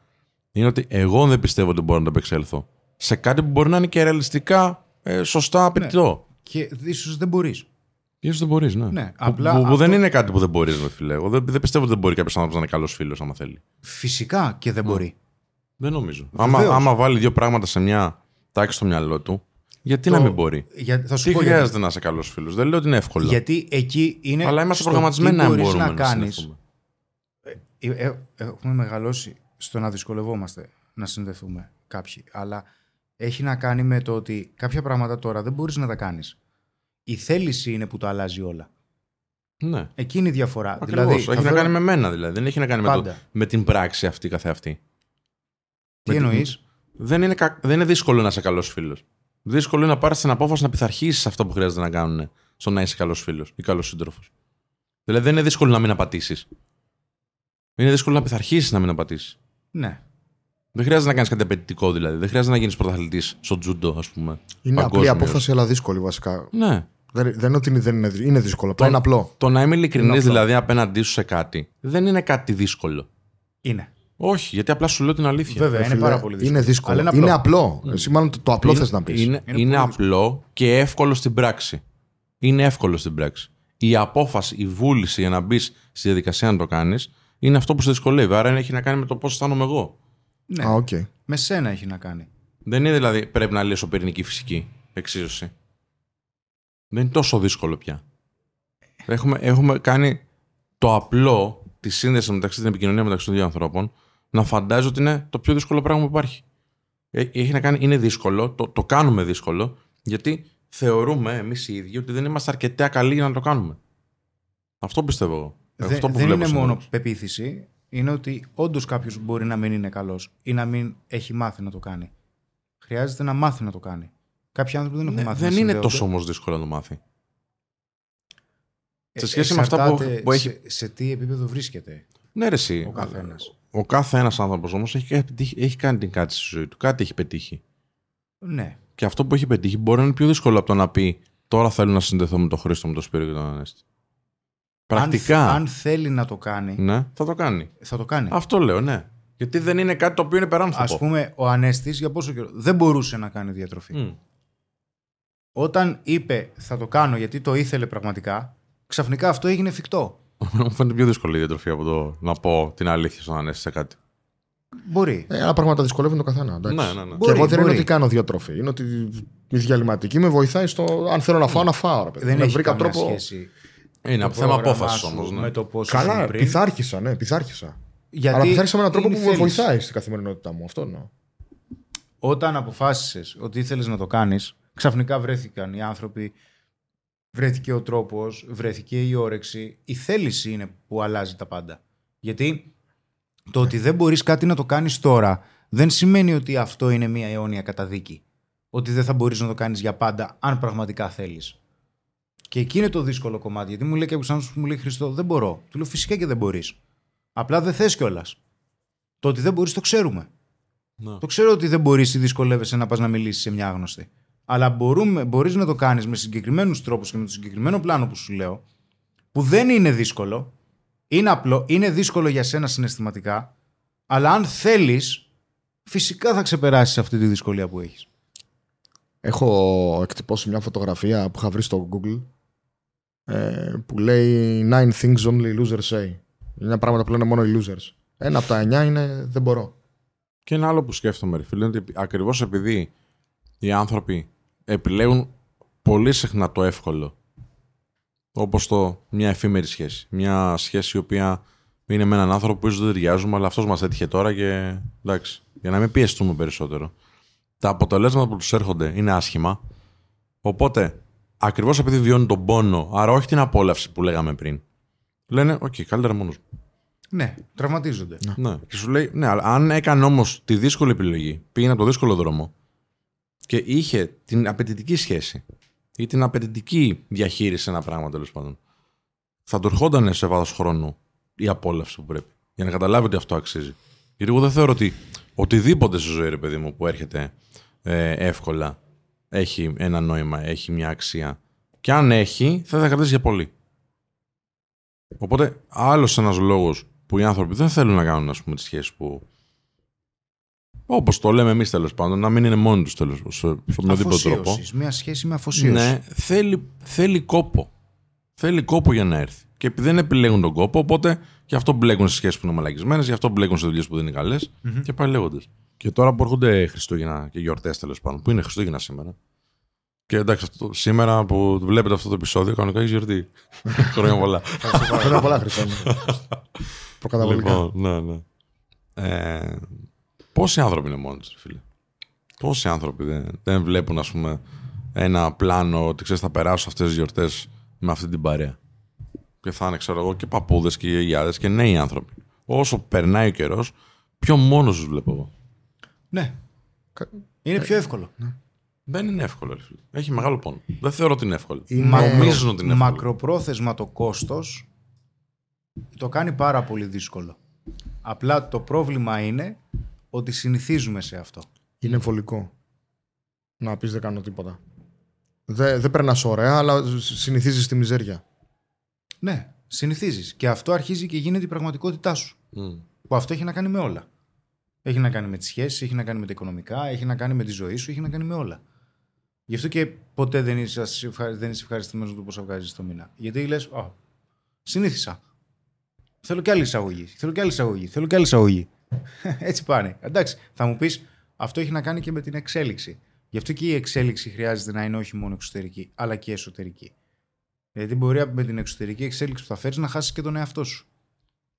A: Είναι ότι εγώ δεν πιστεύω ότι μπορώ να το επεξέλθω. Σε κάτι που μπορεί να είναι και ρεαλιστικά ε, σωστά απαιτητό.
B: Και ίσως δεν μπορείς.
A: Ίσως δεν μπορείς, ναι.
B: Ναι,
A: Που-
B: απλά
A: που, που
B: αυτό-
A: δεν είναι κάτι που δεν μπορείς, με φίλε. Εγώ δεν, δεν πιστεύω ότι δεν μπορεί κάποιος άνθρωπος να είναι καλός φίλος, άμα θέλει.
B: Φυσικά και δεν μπορεί.
A: Δεν νομίζω.
B: Βεβαίως.
A: Άμα, άμα βάλει δύο πράγματα σε μια τάξη στο μυαλό του, γιατί
B: Το-
A: να μην μπορεί;
B: Για, θα σου
A: Τι
B: πω
A: χρειάζεται
B: γιατί.
A: να είσαι καλός φίλος; Δεν λέω ότι είναι εύκολο.
B: Γιατί εκεί είναι.
A: Αλλά είμαστε
B: στο
A: προγραμματισμένοι
B: τι
A: να
B: μπορείς
A: μπορούμε
B: να
A: να
B: κάνεις.
A: συνδεθούμε.
B: Ε, ε, έχουμε μεγαλώσει στο να δυσκολευόμαστε να συνδεθούμε κάποιοι. Αλλά έχει να κάνει με το ότι κάποια πράγματα τώρα δεν μπορείς να τα κάνεις. Η θέληση είναι που το αλλάζει όλα.
A: Ναι.
B: Εκεί είναι η διαφορά.
A: Ακριβώς.
B: Δηλαδή,
A: έχει
B: θα
A: να
B: φέρω-
A: κάνει με μένα δηλαδή. Δεν έχει να κάνει με, το,
B: Πάντα.
A: με την πράξη αυτή καθεαυτή.
B: Τι
A: με την-
B: εννοείς;
A: Δεν είναι, κα- δεν είναι δύσκολο να είσαι καλός φίλος. Δύσκολο είναι να πάρεις την απόφαση να πειθαρχήσεις αυτό που χρειάζεται να κάνουν στο να είσαι καλός φίλος ή καλός σύντροφος. Δηλαδή δεν είναι δύσκολο να μην απατήσεις. Είναι δύσκολο να πειθαρχήσεις να μην απατήσεις.
B: Ναι.
A: Δεν χρειάζεται να κάνεις κάτι απαιτητικό δηλαδή. Δεν χρειάζεται να γίνεις πρωταθλητής στο τζούντο, ας πούμε.
C: Είναι απλή
A: παγκόσμιος.
C: απόφαση, αλλά δύσκολη βασικά.
A: Ναι.
C: Δεν, δεν είναι ότι είναι- δεν είναι, δυ- είναι δύσκολο. Απλά είναι απλό.
A: Το να είμαι ειλικρινής
C: απλό.
A: δηλαδή απέναντί σου σε κάτι δεν είναι κάτι δύσκολο.
B: Είναι.
A: Όχι, γιατί απλά σου λέω την αλήθεια.
B: Βέβαια, είναι
C: Φίλε,
B: πάρα πολύ δύσκολο.
C: Είναι δύσκολο.
B: Αλλά
C: Είναι απλό. Εσύ μάλλον το, το απλό
A: Είναι-
C: θες να πεις.
A: Είναι, είναι,
B: πολύ
A: απλό και εύκολο στην πράξη. Είναι εύκολο στην πράξη. Η απόφαση, η βούληση για να μπεις στη διαδικασία να το κάνεις είναι αυτό που σε δυσκολεύει. Άρα έχει να κάνει με το πώς αισθάνομαι εγώ.
B: Ναι.
C: Α, οκ.
B: Με σένα έχει να κάνει.
A: Δεν είναι δηλαδή πρέπει να λύσω πυρηνική φυσική εξίσωση. Δεν είναι τόσο δύσκολο πια. Έχουμε, έχουμε κάνει το απλό, της σύνδεσης μεταξύ την επικοινωνία μεταξύ των δύο ανθρώπων, να φαντάζει ότι είναι το πιο δύσκολο πράγμα που υπάρχει. Ε, Έχει να κάνει, είναι δύσκολο, το, το κάνουμε δύσκολο, γιατί θεωρούμε εμείς οι ίδιοι ότι δεν είμαστε αρκετά καλοί για να το κάνουμε. Αυτό πιστεύω εγώ.
B: Δεν,
A: Αυτό που
B: δεν
A: βλέπω
B: είναι μόνο
A: συνήθως.
B: πεποίθηση. Είναι ότι όντως κάποιος μπορεί να μην είναι καλός ή να μην έχει μάθει να το κάνει. Χρειάζεται να μάθει να το κάνει. Κάποιοι άνθρωποι δεν έχουν
A: Ναι,
B: μάθει
A: δεν
B: να
A: είναι
B: συνδέονται.
A: τόσο όμως δύσκολο να το μάθει.
B: Ε,
A: σε σχέση με αυτά που-
B: εξαρτάται
A: που έχει-
B: Σε, σε τι επίπεδο βρίσκεται
A: Ναι, ρε, εσύ.
B: ο καθένας.
A: Ο κάθε ένα άνθρωπος όμως έχει, πετύχει- έχει κάνει την κάτι στη ζωή του. Κάτι έχει πετύχει.
B: Ναι.
A: Και αυτό που έχει πετύχει μπορεί να είναι πιο δύσκολο από το να πει Τώρα θέλω να συνδεθώ με τον Χρήστο, με τον Σπύρο και τον Ανέστη. Πρακτικά.
B: Αν, αν θέλει να το κάνει,
A: Ναι, θα το κάνει.
B: θα το κάνει.
A: Αυτό λέω, ναι. Γιατί δεν είναι κάτι το οποίο είναι υπεράνθρωπο.
B: Α πούμε, ο Ανέστης για πόσο καιρό δεν μπορούσε να κάνει διατροφή.
A: Μμ.
B: Όταν είπε θα το κάνω γιατί το ήθελε πραγματικά, ξαφνικά αυτό έγινε εφικτό.
A: Μου φαίνεται πιο δύσκολη η διατροφή από το να πω την αλήθεια στον Ανέστη σε κάτι.
B: Μπορεί.
C: Ε, άλλα πράγματα δυσκολεύουν το καθένα. εντάξει.
A: Ναι, ναι, ναι.
C: Και
B: Μπορεί,
C: εγώ δεν είναι
B: μπορεί.
C: ότι κάνω διατροφή. Είναι ότι η διαλυματική με βοηθάει στο. Αν θέλω να φάω, να φάω. Ρε, παιδί.
B: Δεν
C: Ναι,
B: έχει
C: βρήκα
B: καμία
C: τρόπο.
B: σχέση.
A: Είναι
B: το
A: από θέμα
B: πρόγραμμά
A: απόφασης
B: σου
A: όμως. Ναι.
B: Με το πώς
C: Καλά,
B: ήσουν πριν.
C: πειθάρχησα, ναι, πειθάρχησα.
B: Γιατί
C: Αλλά πειθάρχησα με έναν τρόπο
B: είναι
C: που με
B: θέληση.
C: βοηθάει στην καθημερινότητά μου. Αυτό εννοώ.
B: Όταν αποφάσισες ότι ήθελες να το κάνεις, ξαφνικά βρέθηκαν οι άνθρωποι, βρέθηκε ο τρόπος, βρέθηκε η όρεξη. Η θέληση είναι που αλλάζει τα πάντα. Γιατί το ότι δεν μπορείς κάτι να το κάνεις τώρα δεν σημαίνει ότι αυτό είναι μια αιώνια καταδίκη. Ότι δεν θα μπορείς να το κάνεις για πάντα αν πραγματικά θέλεις. Και εκεί είναι το δύσκολο κομμάτι. Γιατί μου λέει κάποιος άνθρωπος που μου λέει Χριστό, δεν μπορώ. Του λέω φυσικά και δεν μπορείς. Απλά δεν θες κιόλας. Το ότι δεν μπορείς το ξέρουμε.
A: Ναι.
B: Το ξέρω ότι δεν μπορείς ή δυσκολεύεσαι να πας να μιλήσεις σε μια άγνωστη. Αλλά μπορείς να το κάνεις με συγκεκριμένους τρόπους και με το συγκεκριμένο πλάνο που σου λέω, που δεν είναι δύσκολο. Είναι απλό, είναι δύσκολο για σένα συναισθηματικά, αλλά αν θέλεις, φυσικά θα ξεπεράσεις αυτή τη δυσκολία που έχεις.
C: Έχω εκτυπώσει μια φωτογραφία που είχα βρει στο Google ε, που λέει Nine things only losers say. Είναι πράγματα που λένε μόνο οι losers. Ένα από τα εννιά είναι δεν μπορώ.
A: Και ένα άλλο που σκέφτομαι, ρε φίλε, είναι ότι ακριβώς επειδή οι άνθρωποι επιλέγουν πολύ συχνά το εύκολο. Όπως το μια εφήμερη σχέση. Μια σχέση η οποία είναι με έναν άνθρωπο που ίσως δεν ταιριάζουμε, αλλά αυτός μας έτυχε τώρα και εντάξει. Για να μην πιεστούμε περισσότερο. Τα αποτελέσματα που τους έρχονται είναι άσχημα. Οπότε, ακριβώς επειδή βιώνουν τον πόνο, άρα όχι την απόλαυση που λέγαμε πριν, λένε: Οκ, καλύτερα μόνος μου.
B: Ναι, τραυματίζονται.
A: Ναι. Και σου λέει, ναι, αλλά αν έκανε όμως τη δύσκολη επιλογή, πήγαινε από το δύσκολο δρόμο και είχε την απαιτητική σχέση ή την απαιτητική διαχείριση σε ένα πράγμα τέλος πάντων, θα του ερχόταν σε βάθος χρόνου η απόλαυση που πρέπει. Για να καταλάβει ότι αυτό αξίζει. Γιατί εγώ δεν θεωρώ ότι οτιδήποτε στη ζωή, ρε παιδί μου, που έρχεται ε, εύκολα έχει ένα νόημα, έχει μια αξία. Και αν έχει, θα τα κρατήσει για πολύ. Οπότε, άλλος ένας λόγος που οι άνθρωποι δεν θέλουν να κάνουν, ας πούμε, τις σχέσεις που. Όπως το λέμε εμείς τέλος πάντων, να μην είναι μόνοι τους τέλος σε οποιοδήποτε τρόπο.
B: Αφοσίωσης. Μια σχέση με αφοσίωση.
A: Ναι, θέλει, θέλει κόπο. Θέλει κόπο για να έρθει. Και επειδή δεν επιλέγουν τον κόπο, οπότε γι' αυτό μπλέκουν σε σχέσεις που είναι μαλακισμένε, γι' αυτό μπλέκουν σε δουλειές που δεν είναι καλές και πάει λέγοντας. Και τώρα που έρχονται Χριστούγεννα και γιορτές τέλος πάντων, που είναι Χριστούγεννα σήμερα. Και εντάξει, αυτό, σήμερα που βλέπετε αυτό το επεισόδιο, κανονικά έχεις γιορτή. Χρόνια πολλά.
C: Χρόνια πολλά, Χριστό. Προκαταβολικά.
A: Λοιπόν, ναι, ναι. Ε, πόσοι άνθρωποι είναι μόνοι τους, φίλε; Πόσοι άνθρωποι δεν, δεν βλέπουν, ας πούμε, ένα πλάνο ότι ξέρεις, θα περάσω αυτές τις γιορτές με αυτή την παρέα; Και θα είναι, ξέρω εγώ, και παππούδες και γιαγιάδες και νέοι άνθρωποι. Όσο περνάει ο καιρός, πιο μόνος τους βλέπω εγώ.
B: Ναι.
C: Κα-
B: Είναι πιο εύκολο.
A: Δεν είναι εύκολο, ρε φίλε. Έχει μεγάλο πόνο. Δεν θεωρώ ότι είναι εύκολο.
C: Είναι-
A: Νομίζουν ότι είναι εύκολο.
B: Μακροπρόθεσμα το κόστος το κάνει πάρα πολύ δύσκολο. Απλά το πρόβλημα είναι ότι συνηθίζουμε σε αυτό.
C: Είναι εμβολικό. Να πεις δεν κάνω τίποτα. Δεν, δεν περνάς ωραία, αλλά συνηθίζεις τη μιζέρια.
B: Ναι, συνηθίζεις. Και αυτό αρχίζει και γίνεται η πραγματικότητά σου.
A: Μμ.
B: Που αυτό έχει να κάνει με όλα. Έχει να κάνει με τις σχέσεις, έχει να κάνει με τα οικονομικά, έχει να κάνει με τη ζωή σου, έχει να κάνει με όλα. Γι' αυτό και ποτέ δεν είσαι, ευχαρι- δεν είσαι ευχαριστημένος με το πόσα βγάζεις το μήνα. Γιατί λες, Α, συνήθισα. Θέλω κι άλλη εισαγωγή. Θέλω κι άλλη εισαγωγή. Θέλω κι άλλη εισαγωγή. Έτσι πάνε. Εντάξει, θα μου πεις, αυτό έχει να κάνει και με την εξέλιξη. Γι' αυτό και η εξέλιξη χρειάζεται να είναι όχι μόνο εξωτερική, αλλά και εσωτερική. Γιατί μπορεί με την εξωτερική εξέλιξη που θα φέρεις να χάσεις και τον εαυτό σου.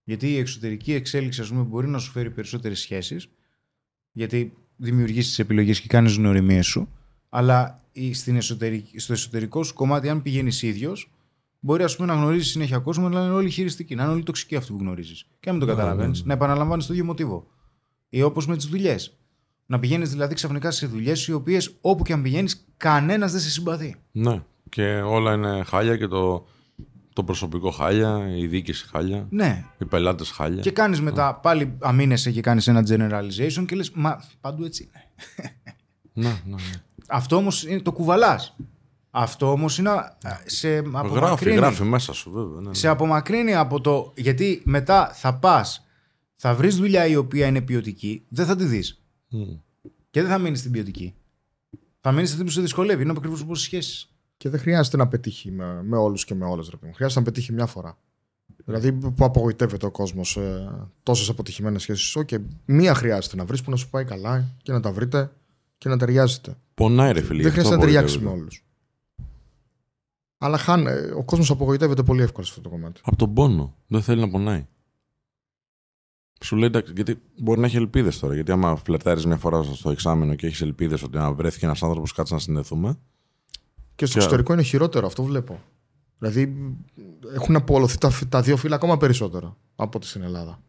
B: Γιατί η εξωτερική εξέλιξη, ας πούμε, μπορεί να σου φέρει περισσότερες σχέσεις, γιατί δημιουργείς τις επιλογές και κάνεις γνωριμίες σου, αλλά η- στην εσωτερική, στο εσωτερικό σου κομμάτι, αν πηγαίνεις ίδιος, μπορεί ας πούμε, να γνωρίζεις συνέχεια κόσμο, αλλά να είναι όλοι χειριστικοί, να είναι όλοι τοξικοί αυτοί που γνωρίζεις. Και να μην το καταλαβαίνεις, να επαναλαμβάνεις το ίδιο μοτίβο. Ή όπως με τις δουλειές. Να πηγαίνεις δηλαδή ξαφνικά σε δουλειές οι οποίες όπου και αν πηγαίνεις, κανένας δεν σε συμπαθεί.
A: Ναι. Και όλα είναι χάλια και το, το προσωπικό χάλια, η διοίκηση χάλια,
B: Ναι,
A: οι πελάτες χάλια.
B: Και κάνεις μετά, πάλι αμήνεσαι και κάνεις ένα generalization και λες, Μα παντού έτσι είναι.
A: Ναι, ναι, ναι.
B: Αυτό όμως το κουβαλάς. Αυτό όμως είναι α, σε
A: Γράφει,
B: απομακρύνει.
A: γράφει μέσα σου, βέβαια. Ναι, ναι.
B: Σε απομακρύνει από το. Γιατί μετά θα πας, θα βρεις δουλειά η οποία είναι ποιοτική, δεν θα τη δεις.
A: Μμ.
B: Και δεν θα μείνεις στην ποιοτική. Θα μείνεις στην που σε δυσκολεύει. Είναι ακριβώς όπως οι σχέσεις.
C: Και δεν χρειάζεται να πετύχει με, με όλους και με όλες. Χρειάζεται να πετύχει μια φορά. Δηλαδή που απογοητεύεται ο κόσμος σε τόσες αποτυχημένες σχέσεις. Οκ, μία χρειάζεται να βρεις που να σου πάει καλά και να τα βρείτε και να ταιριάζετε.
A: Πονάει, ρε φίλε.
C: δεν
A: γι' αυτό
C: χρειάζεται να ταιριάξει με
A: απογοητεύεται.
C: όλους. Αλλά χάνε, ο κόσμος απογοητεύεται πολύ εύκολα σε αυτό το κομμάτι.
A: Από τον πόνο. Δεν θέλει να πονάει. Σου λέει εντάξει, γιατί μπορεί να έχει ελπίδες τώρα. Γιατί άμα φλερτάρεις μια φορά στο εξάμηνο και έχεις ελπίδες ότι να βρέθηκε ένας άνθρωπος κάτσε να συνδεθούμε.
C: Και στο
A: Και-
C: εξωτερικό είναι χειρότερο, αυτό βλέπω. Δηλαδή έχουν απολωθεί τα, τα δύο φύλλα ακόμα περισσότερο από ό,τι στην Ελλάδα.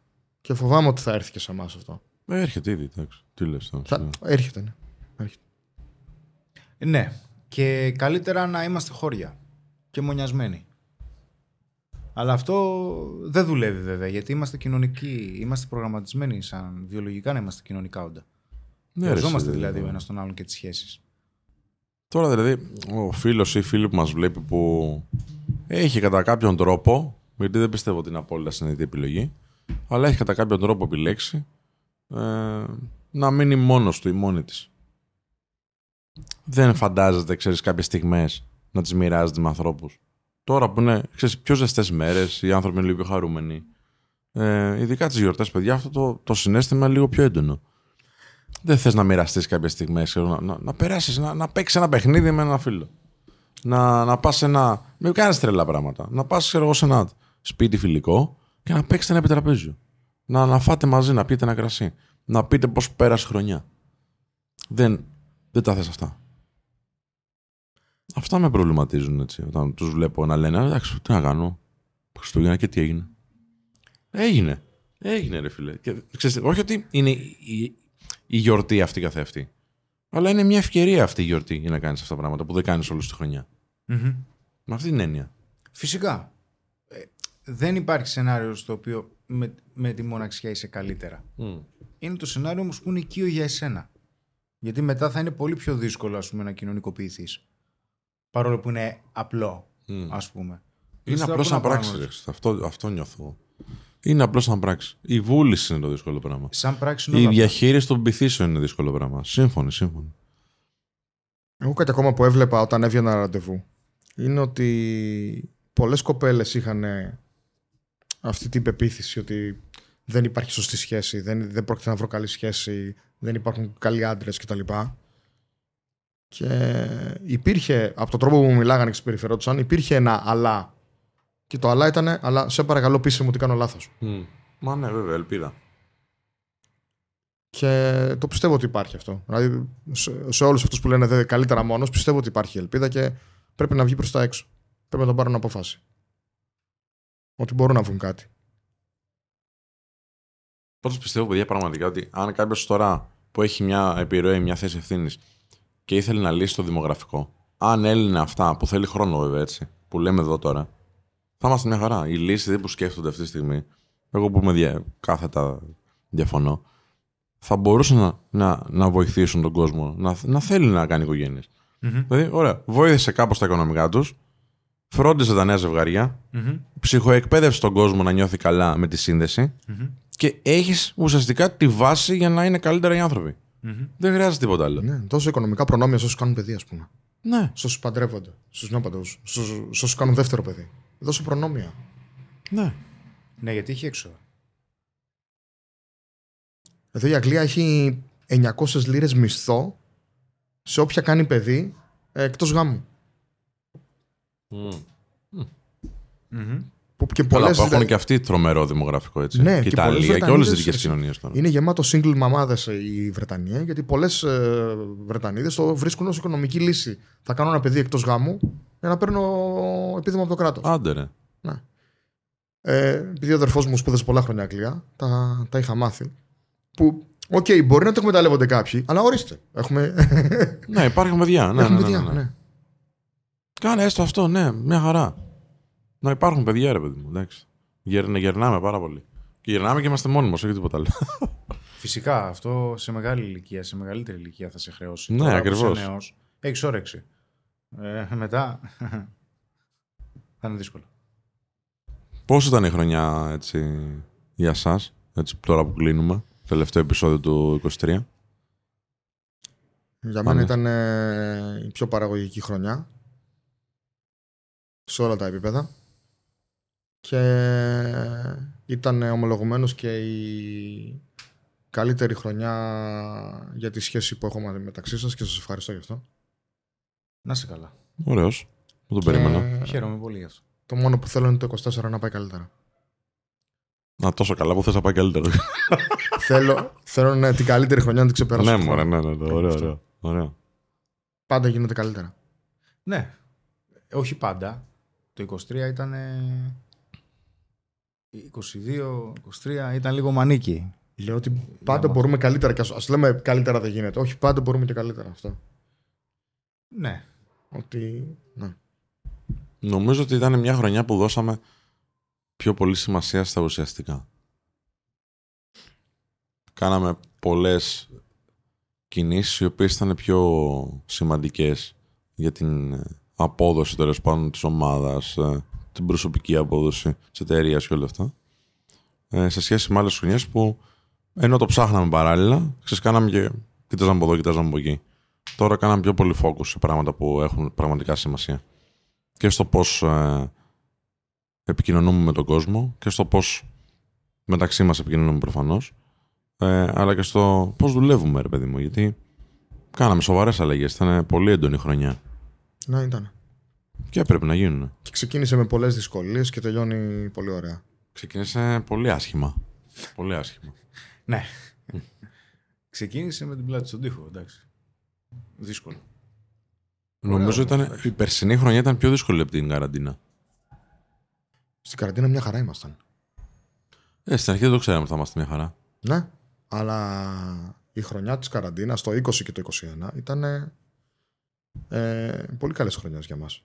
C: Και φοβάμαι ότι θα έρθει και σε εμάς αυτό.
A: Ε, έρχεται ήδη, εντάξει. Τι λες τώρα.
C: Θα... Έρχεται, ναι. Έρχεται.
B: Ναι. Και καλύτερα να είμαστε χώρια και μονιασμένοι. Αλλά αυτό δεν δουλεύει βέβαια, γιατί είμαστε κοινωνικοί, είμαστε προγραμματισμένοι σαν βιολογικά να είμαστε κοινωνικά όντα.
A: Ναι, ρε,
B: Χρειαζόμαστε
A: εσύ,
B: δηλαδή ο ένας τον άλλον και τις σχέσεις.
A: Τώρα δηλαδή, ο φίλος ή η φίλη που μας βλέπει που έχει κατά κάποιον τρόπο, γιατί δεν πιστεύω ότι είναι απόλυτα συνειδητή επιλογή, αλλά έχει κατά κάποιον τρόπο επιλέξει ε, να μείνει μόνος του ή μόνη της. Δεν φαντάζεται, ξέρεις, κάποιες στιγμές να τις μοιράζεται με ανθρώπους. Τώρα που είναι ξέρεις, πιο ζεστές μέρες, οι άνθρωποι είναι λίγο πιο χαρούμενοι. Ε, ειδικά τις γιορτές, παιδιά, αυτό το, το συνέστημα είναι λίγο πιο έντονο. Δεν θες να μοιραστείς κάποιες στιγμές, να, να, να περάσεις, να, να παίξεις ένα παιχνίδι με ένα φίλο. Να, να πας σε ένα. Μην κάνεις τρελά πράγματα. Να πας σε ένα σπίτι φιλικό και να παίξετε ένα επιτραπέζιο. Να, να φάτε μαζί, να πείτε ένα κρασί. Να πείτε πώς πέρασε χρονιά. Δεν, δεν τα θες αυτά. Αυτά με προβληματίζουν έτσι. Όταν τους βλέπω να λένε Εντάξει, τι να κάνω. Χριστούγεννα και τι έγινε. Έγινε. Έγινε, ρε φίλε. Και, ξέρεις, όχι ότι είναι η, η γιορτή αυτή καθεαυτή. Αλλά είναι μια ευκαιρία αυτή η γιορτή για να κάνεις αυτά τα πράγματα που δεν κάνεις όλη τη χρονιά. Με αυτή την έννοια.
B: Φυσικά. Ε, δεν υπάρχει σενάριο στο οποίο με, με τη μοναξιά είσαι καλύτερα. Είναι το σενάριο όμως που είναι οικείο για εσένα. Γιατί μετά θα είναι πολύ πιο δύσκολο ας πούμε, να κοινωνικοποιηθείς. Παρόλο που είναι απλό,
A: Μμ.
B: ας πούμε.
A: Είναι
B: Ύστερα
A: απλώ
B: πού
A: να
B: πάμε
A: πράξεις.
B: όμως.
A: ρε. Αυτό, αυτό νιώθω. Είναι απλώς να πράξει. Η βούληση είναι το δύσκολο πράγμα.
B: Σαν πράξη είναι
A: Η
B: όλα αυτά.
A: διαχείριση των πυθίσεων είναι δύσκολο πράγμα. Σύμφωνοι, σύμφωνοι.
C: Εγώ κάτι ακόμα που έβλεπα όταν έβγαινα ραντεβού είναι ότι πολλές κοπέλες είχαν αυτή την πεποίθηση ότι δεν υπάρχει σωστή σχέση, δεν, δεν πρόκειται να βρω καλή σχέση, δεν υπάρχουν καλοί άντρες κτλ. Και υπήρχε, από τον τρόπο που μου μιλάγανε και συμπεριφερόντουσαν, υπήρχε ένα αλλά. Και το αλλά ήταν, αλλά σε παρακαλώ πείσε μου ότι κάνω λάθος.
A: Μα ναι, βέβαια, ελπίδα.
C: Και το πιστεύω ότι υπάρχει αυτό. Δηλαδή, σε, σε όλους αυτούς που λένε «Δε, καλύτερα μόνος, πιστεύω ότι υπάρχει ελπίδα και πρέπει να βγει προς τα έξω. Πρέπει να τον πάρουν απόφαση. Ότι μπορούν να βρουν κάτι.
A: Πάντως πιστεύω, παιδιά, πραγματικά ότι αν κάποιος τώρα που έχει μια επιρροή, μια θέση ευθύνης και ήθελε να λύσει το δημογραφικό, αν έλυνε αυτά που θέλει χρόνο, βέβαια έτσι, που λέμε εδώ τώρα, θα είμαστε μια χαρά. Η λύση δεν που σκέφτονται αυτή τη στιγμή, εγώ που με δια... κάθετα διαφωνώ, θα μπορούσαν να, να, να βοηθήσουν τον κόσμο να, να θέλει να κάνει οικογένειες. Δηλαδή, ωραία, βοήθησε κάπως τα οικονομικά τους, φρόντιζε τα νέα ζευγάρια, ψυχοεκπαίδευσε τον κόσμο να νιώθει καλά με τη συνδεση και έχεις ουσιαστικά τη βάση για να είναι καλύτερα οι άνθρωποι. Δεν χρειάζεται τίποτα άλλο.
C: Ναι, τόσο οικονομικά προνόμια σε όσους κάνουν παιδί, ας πούμε.
A: Ναι.
C: Σε όσους παντρεύονται. Στου νεόπαντρου. Σε όσους κάνουν δεύτερο παιδί. Δώσε προνόμια.
A: ναι.
B: Ναι, γιατί έχει έξοδα.
C: Εδώ η Αγγλία έχει 900 λίρες μισθό σε όποια κάνει παιδί ε, εκτός γάμου. Που και
A: Πολλά
C: πολλές
A: που έχουν
C: δε-
A: και αυτοί τρομερό δημογραφικό έτσι.
C: Ναι,
A: και,
C: και
A: η
C: πολλές
A: Ιταλία και όλες τις
C: Βρετανίδες,
A: δικέ
C: έτσι.
A: κοινωνίες τώρα.
C: Είναι γεμάτο single μαμάδες η Βρετανία, γιατί πολλές ε, Βρετανίδες το βρίσκουν ως οικονομική λύση. Θα κάνω ένα παιδί εκτός γάμου για να παίρνω επίδομα από το κράτος.
A: Άντε ρε.
C: Ναι. Ε, επειδή ο αδερφός μου σπούδασε πολλά χρόνια Αγγλία, τα, τα είχα μάθει. Που, οκ, μπορεί να το εκμεταλλεύονται κάποιοι, αλλά ορίστε. Έχουμε,
A: ναι, υπάρχουν παιδιά. Ναι,
C: έχουμε
A: ναι, ναι,
C: παιδιά.
A: ναι.
C: ναι.
A: Κάνε έστω αυτό, ναι, μια χαρά. Να υπάρχουν παιδιά, ρε παιδί μου. Εντάξει. Γερ, να γερνάμε πάρα πολύ. Και γερνάμε και είμαστε μόνοι μα, όχι τίποτα άλλο.
B: Φυσικά αυτό σε μεγάλη ηλικία, σε μεγαλύτερη ηλικία θα σε χρεώσει.
A: Ναι,
B: Τώρα που
A: ακριβώς.
B: είσαι νέος, έχεις όρεξη. Ε, μετά θα είναι δύσκολο.
A: Πώς ήταν η χρονιά έτσι, για εσά, έτσι, τώρα που κλείνουμε, τελευταίο επεισόδιο του 23.
C: Για
A: Πάμε.
C: μένα ήταν ε, η πιο παραγωγική χρονιά σε όλα τα επίπεδα και ήταν ομολογουμένως και η καλύτερη χρονιά για τη σχέση που έχω μαζί μεταξύ σας και σας ευχαριστώ γι' αυτό.
B: Να είσαι καλά.
A: Ωραίος. Δεν τον περίμενα.
C: Και
B: Χαίρομαι πολύ γι' αυτό.
C: το μόνο που θέλω είναι το 24 να πάει καλύτερα.
A: Να τόσο καλά που θες να πάει καλύτερο.
C: θέλω, θέλω ναι, την καλύτερη χρονιά να την ξεπεράσω.
A: ναι,
C: αυτό.
A: μωρέ, ναι, ναι, ναι, ωραίο, ωραίο, ωραίο.
C: Πάντα γίνεται καλύτερα.
B: Ναι. Όχι πάντα. Το 23 ήταν. ε, 22, 23 ήταν λίγο μανίκι.
C: Λέω ότι πάντα μπορούμε καλύτερα και ας, ας λέμε καλύτερα δεν γίνεται. Όχι, πάντα μπορούμε και καλύτερα αυτό.
B: Ναι.
C: Ότι, ναι.
A: Νομίζω ότι ήταν μια χρονιά που δώσαμε πιο πολύ σημασία στα ουσιαστικά. Κάναμε πολλές κινήσεις οι οποίες ήταν πιο σημαντικές για την ε, απόδοση τέλος πάντων της ομάδας, ε, την προσωπική απόδοση της εταιρείας και όλα αυτά. Ε, σε σχέση με άλλες χρονιές που ενώ το ψάχναμε παράλληλα, ξέρεις, κάναμε και κοιτάζαμε από εδώ, κοιτάζαμε από εκεί. Τώρα κάναμε πιο πολύ focus σε πράγματα που έχουν πραγματικά σημασία και στο πώς ε, επικοινωνούμε με τον κόσμο και στο πώς μεταξύ μας επικοινωνούμε προφανώς ε, αλλά και στο πώς δουλεύουμε ρε παιδί μου γιατί κάναμε σοβαρές αλλαγές ήταν πολύ έντονη χρονιά
C: ναι, ήταν.
A: και έπρεπε να γίνουν
C: Και ξεκίνησε με πολλές δυσκολίες και τελειώνει πολύ ωραία.
A: ξεκίνησε πολύ άσχημα πολύ άσχημα
B: Ναι. Ξεκίνησε με την πλάτη στον τοίχο, εντάξει. Δύσκολο.
A: Νομίζω ήταν η περσινή χρονιά ήταν πιο δύσκολη από την καραντίνα
C: Στην καραντίνα μια χαρά ήμασταν.
A: ε, στην αρχή δεν το ξέραμε ότι θα είμαστε μια χαρά
C: Ναι, αλλά η χρονιά της καραντίνας, το 20 και το 21, ήταν ε, πολύ καλές χρονιές για μας.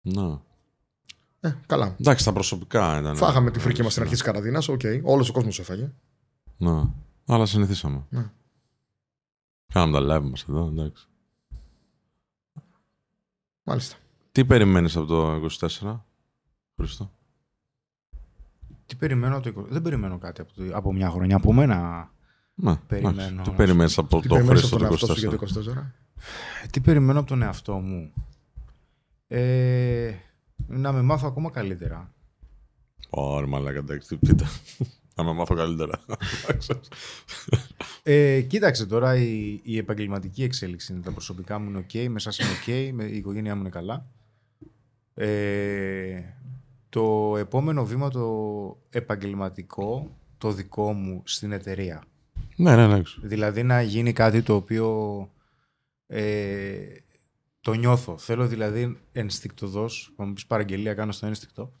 A: να.
C: Ε, καλά.
A: εντάξει τα προσωπικά ήταν
C: Φάγαμε τη φρίκη μας στην αρχή της καραντίνας, οκ. Όλος ο κόσμος έφαγε.
A: να. αλλά συνηθίσαμε
C: Ναι.
A: κάναμε τα live μας εδώ εντάξει
C: Μάλιστα.
A: Τι περιμένεις από το 24, Χρήστο.
B: Τι περιμένω από το 20. Δεν περιμένω κάτι από, το... από μια χρονιά. Από μένα.
A: Ναι,
B: Περιμένω,
A: εντάξει. Τι
B: όμως.
A: περιμένεις από
C: Τι
A: το
C: περιμένεις
A: Χρήστο
C: από τον
A: το
C: εαυτό σου
A: 24.
C: για το 24.
B: Ε, Τι περιμένω από τον εαυτό μου. Ε, να με μάθω ακόμα καλύτερα.
A: Ωραία, μαλάκα, εντάξει, τι πείτε. Να με μάθω καλύτερα.
B: Ε, κοίταξε τώρα, η, η επαγγελματική εξέλιξη είναι τα προσωπικά μου είναι οκ, με εσάς είναι οκ, με, η οικογένειά μου είναι καλά. Ε, το επόμενο βήμα το επαγγελματικό, το δικό μου στην εταιρεία.
A: ναι, ναι, εντάξει.
B: Δηλαδή να γίνει κάτι το οποίο ε, το νιώθω. Θέλω δηλαδή ενστικτοδός, θα μου πεις παραγγελία κάνω στο ένστικτο,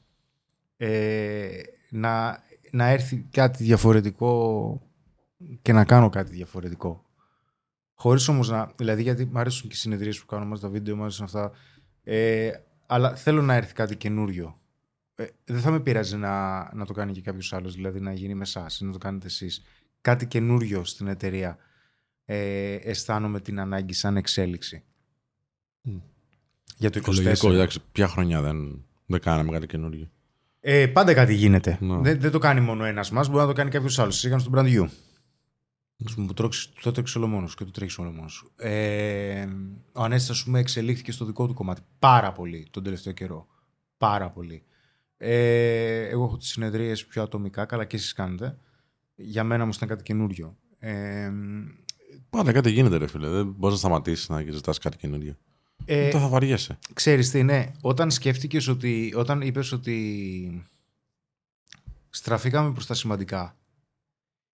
B: ε, να, να έρθει κάτι διαφορετικό και να κάνω κάτι διαφορετικό. Χωρίς όμως να... Δηλαδή γιατί μου αρέσουν και οι συνεδρίες που κάνω μας, τα βίντεο μας, αυτά. Ε, αλλά θέλω να έρθει κάτι καινούριο. Ε, δεν θα με πειράζει να, να το κάνει και κάποιος άλλος, δηλαδή να γίνει με εσάς ή να το κάνετε εσείς. κάτι καινούριο στην εταιρεία ε, αισθάνομαι την ανάγκη σαν εξέλιξη. Για το 24.
A: Λογικό, εντάξει, ποια χρονιά δεν, δεν κάναμε κάτι καινούργιο.
B: Ε, πάντα κάτι γίνεται.
A: Ναι.
B: Δεν, δεν το κάνει μόνο ένας μας, μπορεί να το κάνει κάποιος άλλος. Εσύ έκανε στον brand you. Ας πούμε, που τρώξεις- το τρέξει όλο μόνος και το τρέχεις όλο μόνος. Ε, ο Ανέστη, ας πούμε, εξελίχθηκε στο δικό του κομμάτι πάρα πολύ τον τελευταίο καιρό. Πάρα πολύ. Ε, εγώ έχω τις συνεδρίες πιο ατομικά, καλά και εσείς κάνετε. Για μένα όμως ήταν κάτι καινούριο. Ε,
A: Πάντα κάτι γίνεται, ρε φίλε. Δεν μπορείς να σταματήσεις να ζητάς κάτι καινούργιο.
B: Ε,
A: Μετά θα βαριέσαι.
B: Ξέρεις τι, ναι. Όταν σκέφτηκες ότι... Όταν είπες ότι στραφήκαμε προς τα σημαντικά.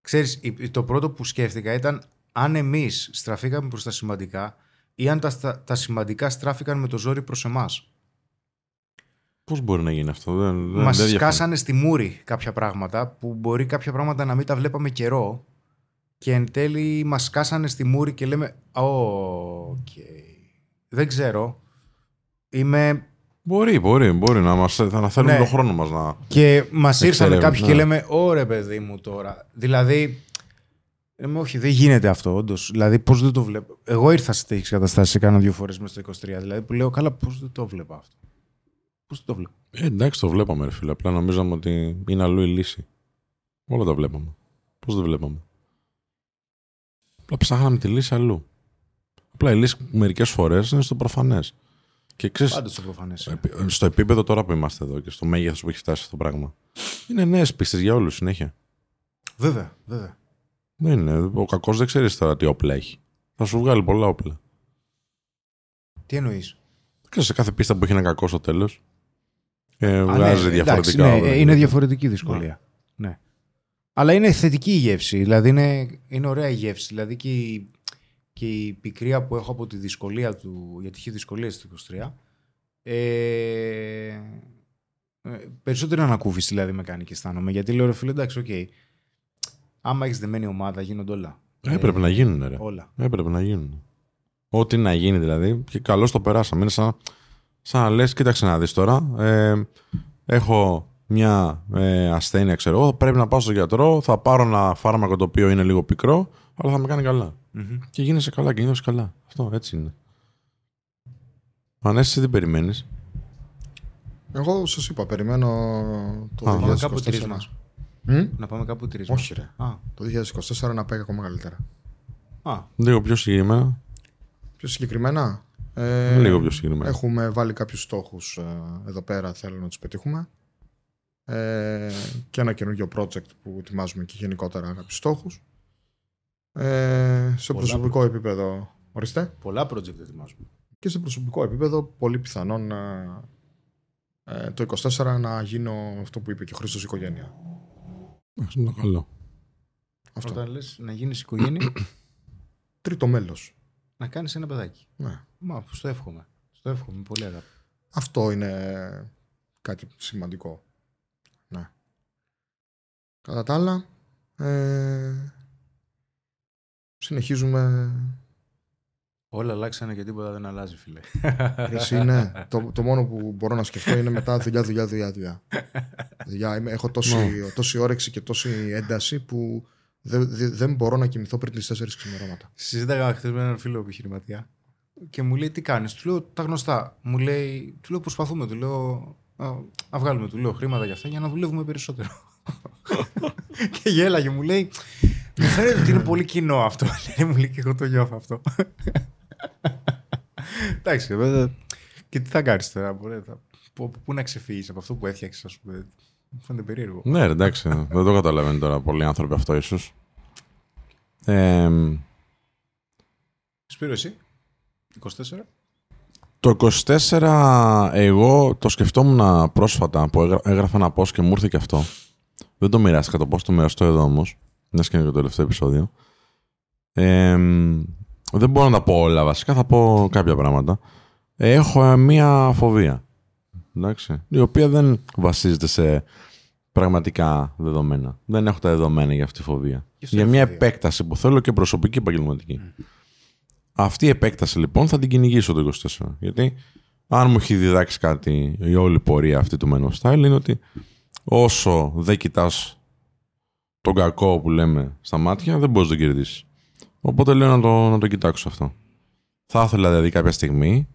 B: Ξέρεις, η- το πρώτο που σκέφτηκα ήταν αν εμείς στραφήκαμε προς τα σημαντικά ή αν τα, στα- τα σημαντικά στράφηκαν με το ζόρι προς εμάς.
A: Πώς μπορεί να γίνει αυτό, δεν, δεν,
B: Μας
A: δεν διαφωνώ.
B: σκάσανε στη μούρη κάποια πράγματα που μπορεί κάποια πράγματα να μην τα βλέπαμε καιρό και εν τέλει μας σκάσανε στη μούρη και λέμε «OK, δεν ξέρω, είμαι
A: Μπορεί, μπορεί, μπορεί να μας, θα να θέλουμε
B: Ναι.
A: τον χρόνο μας να.
B: Και μας ήρθαν
A: Εξερεύνη,
B: κάποιοι
A: ναι.
B: και λέμε: Ωρε, παιδί μου τώρα. Δηλαδή. Λέμε, όχι, δεν γίνεται αυτό, όντως. Δηλαδή, πώς δεν το βλέπω. Εγώ ήρθα σε τέτοιες καταστάσεις, κάνα δύο φορές μέσα στο 23. Δηλαδή, που λέω, καλά, πώς δεν το βλέπω αυτό. Πώς δεν το βλέπω.
A: Ε, εντάξει, το βλέπαμε, ρε φίλε. Απλά νομίζαμε ότι είναι αλλού η λύση. Όλα τα βλέπαμε. Πώς δεν βλέπαμε. Απλά ψάχναμε τη λύση αλλού. Απλά η λύση μερικές φορές είναι στο προφανές. Και ξέρεις,
B: Πάντως το προφανές.
A: στο επίπεδο τώρα που είμαστε εδώ και στο μέγεθος που έχει φτάσει αυτό το πράγμα, είναι νέες πίστες για όλους συνέχεια.
B: Βέβαια, βέβαια.
A: Δεν είναι. Ο κακός δεν ξέρεις τώρα τι όπλα έχει. Θα σου βγάλει πολλά όπλα.
B: Τι εννοείς;
A: Ξέρεις, σε κάθε πίστα που έχει ένα κακό στο τέλος. Ε, βγάζει διαφορετικά.
B: ναι,
A: όπλα.
B: ε, είναι διαφορετική δυσκολία. Ναι. Αλλά είναι θετική η γεύση. Δηλαδή είναι, είναι ωραία η γεύση. Δηλαδή και η, και η πικρία που έχω από τη δυσκολία του, γιατί είχε δυσκολίε στο 23. Ε, ε, περισσότερη ανακούφιση δηλαδή με κάνει και αισθάνομαι. Γιατί λέω ρε φίλε, εντάξει, οκ. Άμα έχεις δεμένη ομάδα, γίνονται όλα.
A: Έπρεπε να γίνουν, ρε.
B: Όλα.
A: Έπρεπε να γίνουν. Ό,τι να γίνει δηλαδή. Και καλώς το περάσαμε. Είναι σαν, σαν να λες: Κοίταξε να δεις τώρα. Ε, έχω μια ε, ασθένεια, ξέρω εγώ. Πρέπει να πάω στον γιατρό. Θα πάρω ένα φάρμακο το οποίο είναι λίγο πικρό, αλλά θα με κάνει καλά.
B: Μμμ.
A: Και γίνεσαι καλά και νιώθεις καλά. Αυτό έτσι είναι. Αν εσύ τι περιμένεις;
C: Εγώ σας είπα, περιμένω το
A: Α,
B: Πάμε κάπου τρει
C: 2024.
B: μα.
C: Μμ;
B: Να πάμε κάπου τρει
C: Όχι, ρε.
B: Α,
C: Το 2024 να πάει ακόμα καλύτερα.
B: α,
A: Λίγο πιο συγκεκριμένα.
C: Πιο συγκεκριμένα; Ε,
A: Λίγο πιο συγκεκριμένα.
C: Έχουμε βάλει κάποιους στόχους ε, εδώ πέρα, θέλω να τους πετύχουμε. Ε, και ένα καινούργιο project που ετοιμάζουμε και γενικότερα κάποιους στόχους. Ε, σε
B: Πολλά
C: προσωπικό επίπεδο, ορίστε,
B: πολλά project ετοιμάζουμε.
C: και σε προσωπικό επίπεδο πολύ πιθανόν ε, ε, το 24 να γίνω αυτό που είπε και ο Χρήστος οικογένεια.
A: Εντάξει, είναι καλό.
C: Αυτό.
B: Όταν λες να γίνεις οικογένεια,
C: Τρίτο μέλος.
B: να κάνεις ένα παιδάκι.
C: Ναι.
B: Μα, στο εύχομαι. Στο εύχομαι, με πολύ αγάπη.
C: Αυτό είναι κάτι σημαντικό. Ναι. Κατά τα άλλα, ε, συνεχίζουμε.
B: Όλα αλλάξανε και τίποτα δεν αλλάζει, φίλε.
C: Εσύ είναι, το, το μόνο που μπορώ να σκεφτώ είναι μετά δουλειά, δουλειά, δουλειά. δουλειά. δουλειά είμαι, έχω τόση, τόση όρεξη και τόση ένταση που δεν, δεν, δεν μπορώ να κοιμηθώ πριν τις 4 ξημερώματα.
B: Συζήταγα χθες με έναν φίλο επιχειρηματία και μου λέει τι κάνεις; Του λέω τα γνωστά. Μου λέει, του λέω προσπαθούμε. Του λέω «Α, να βγάλουμε του λέω, χρήματα για αυτά για να δουλεύουμε περισσότερο. και γέλαγε, μου λέει. Μου φαίνεται ότι είναι πολύ κοινό αυτό. Λέει, μου λέει και εγώ το νιώθω αυτό. Εντάξει, βέβαια. Και τι θα κάνεις τώρα, μπορεί, θα, πού, πού να ξεφύγεις από αυτό που έφτιαξες, ας πούμε. Μου φαίνεται περίεργο.
A: Ναι, ρε, εντάξει. δεν το καταλαβαίνουν τώρα πολλοί άνθρωποι αυτό, ίσως. Ε,
B: Σπύρο, εσύ, 24.
A: το 24 εγώ το σκεφτόμουν πρόσφατα που έγρα- έγραφα ένα post και μου ήρθε και αυτό. Δεν το μοιράστηκα το post, το μοιραστώ εδώ όμως. Μιας και είναι το τελευταίο επεισόδιο. Ε, δεν μπορώ να τα πω όλα βασικά, θα πω κάποια πράγματα. Έχω ε, μία φοβία. Εντάξει, η οποία δεν βασίζεται σε πραγματικά δεδομένα. Δεν έχω τα δεδομένα για αυτή τη φοβία.
B: Και αυτό
A: Για
B: είναι
A: μια
B: φοβία.
A: επέκταση που θέλω και προσωπική και επαγγελματική. Αυτή η επέκταση λοιπόν θα την κυνηγήσω το 24. Γιατί αν μου έχει διδάξει κάτι η όλη πορεία αυτή του Men of Style είναι ότι όσο δεν κοιτάς τον κακό που λέμε στα μάτια, δεν μπορείς να τον κερδίσεις. Οπότε λέω να το, να το κοιτάξω αυτό. Θα ήθελα δηλαδή κάποια στιγμή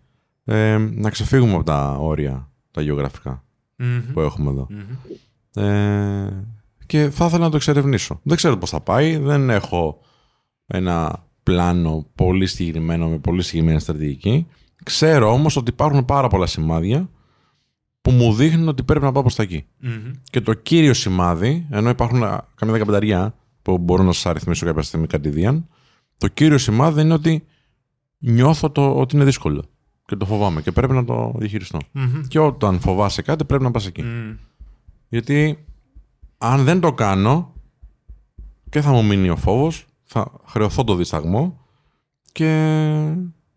A: ε, να ξεφύγουμε από τα όρια τα γεωγραφικα που έχουμε εδώ. Ε, και θα ήθελα να το εξερευνήσω. Δεν ξέρω πώς θα πάει, δεν έχω ένα πλάνο πολύ συγκεκριμένο με πολύ συγκεκριμένη στρατηγική. Ξέρω όμως ότι υπάρχουν πάρα πολλά σημάδια που μου δείχνουν ότι πρέπει να πάω προς τα εκει Και το κύριο σημάδι, ενώ υπάρχουν καμιά δεκαπενταριά που μπορώ να σας αριθμίσω κάποια στιγμή κατηδίαν, το κύριο σημάδι είναι ότι νιώθω το, ότι είναι δύσκολο και το φοβάμαι και πρέπει να το διαχειριστω Και όταν φοβάσαι κάτι πρέπει να πας εκεί. Γιατί αν δεν το κάνω και θα μου μείνει ο φόβος, θα χρεωθώ το δισταγμό και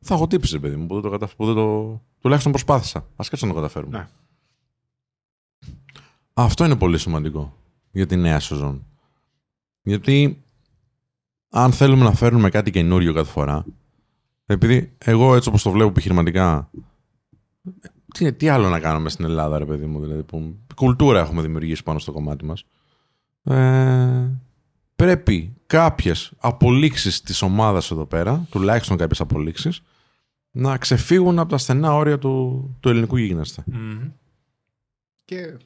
A: θα έχω τύψεις, παιδί μου, που δεν το, καταφ... που δεν το... τουλάχιστον προσπάθησα. Ας κάτσω να το καταφέρουμε.
B: Ναι.
A: Αυτό είναι πολύ σημαντικό για τη νέα σεζόν. Γιατί αν θέλουμε να φέρνουμε κάτι καινούριο κάθε φορά, επειδή εγώ έτσι όπως το βλέπω επιχειρηματικά, τι, τι άλλο να κάνουμε στην Ελλάδα, ρε παιδί μου, δηλαδή, που κουλτούρα έχουμε δημιουργήσει πάνω στο κομμάτι μας. Ε, πρέπει κάποιες απολύξεις της ομάδας εδώ πέρα, τουλάχιστον κάποιες απολύξεις, να ξεφύγουν από τα στενά όρια του, του ελληνικού γίγνεσθε.
B: Και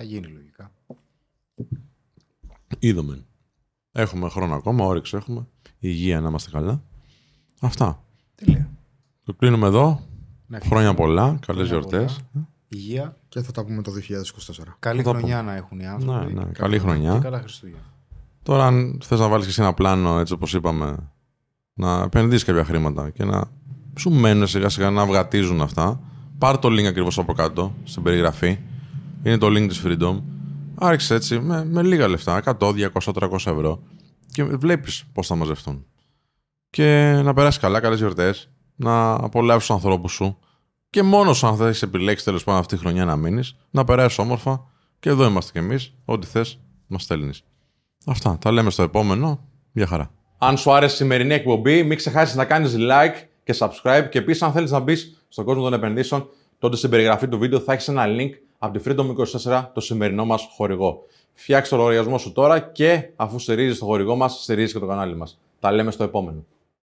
B: θα γίνει λογικά.
A: Είδαμε. Έχουμε χρόνο ακόμα, όρεξη έχουμε. Υγεία να είμαστε καλά. Αυτά.
B: Τέλεια.
A: Το κλείνουμε εδώ.
B: Να
A: Χρόνια πολλά. Καλές
B: Χρόνια
A: γιορτές.
B: πολλά. Υγεία.
C: Και θα τα πούμε το 2024.
B: Καλή
A: Θα τα
B: χρονιά να έχουν οι άνθρωποι.
A: Ναι, ναι, καλή χρονιά.
B: Και καλά Χριστούγεννα.
A: Τώρα, αν θες να βάλεις και εσύ ένα πλάνο, έτσι όπως είπαμε, να επενδύσεις κάποια χρήματα και να σου μένουν σιγά σιγά να αυγατίζουν αυτά, πάρ το link ακριβώς από κάτω στην περιγραφή. Είναι το link της Freedom. Άρχισε έτσι με, με λίγα λεφτά, 100, 200, 300 ευρώ και βλέπεις πώς θα μαζευτούν. Και να περάσεις καλά, καλές γιορτές, να απολαύσεις τους ανθρώπους σου και μόνος σου, αν θα έχει επιλέξεις τέλος πάντων αυτή τη χρονιά να μείνεις, να περάσεις όμορφα και εδώ είμαστε κι εμείς. Ό,τι θες, μας στέλνεις. Αυτά. Τα λέμε στο επόμενο. Γεια χαρά. Αν σου άρεσε η σημερινή εκπομπή, μην ξεχάσεις να κάνεις like και subscribe. Και επίσης, αν θέλεις να μπεις στον κόσμο των επενδύσεων, τότε στην περιγραφή του βίντεο θα έχεις ένα link από τη Freedom 24, το σημερινό μας χορηγό. Φτιάξε το λογαριασμό σου τώρα και αφού στηρίζεις το χορηγό μας, στηρίζεις και το κανάλι μας. Τα λέμε στο επόμενο.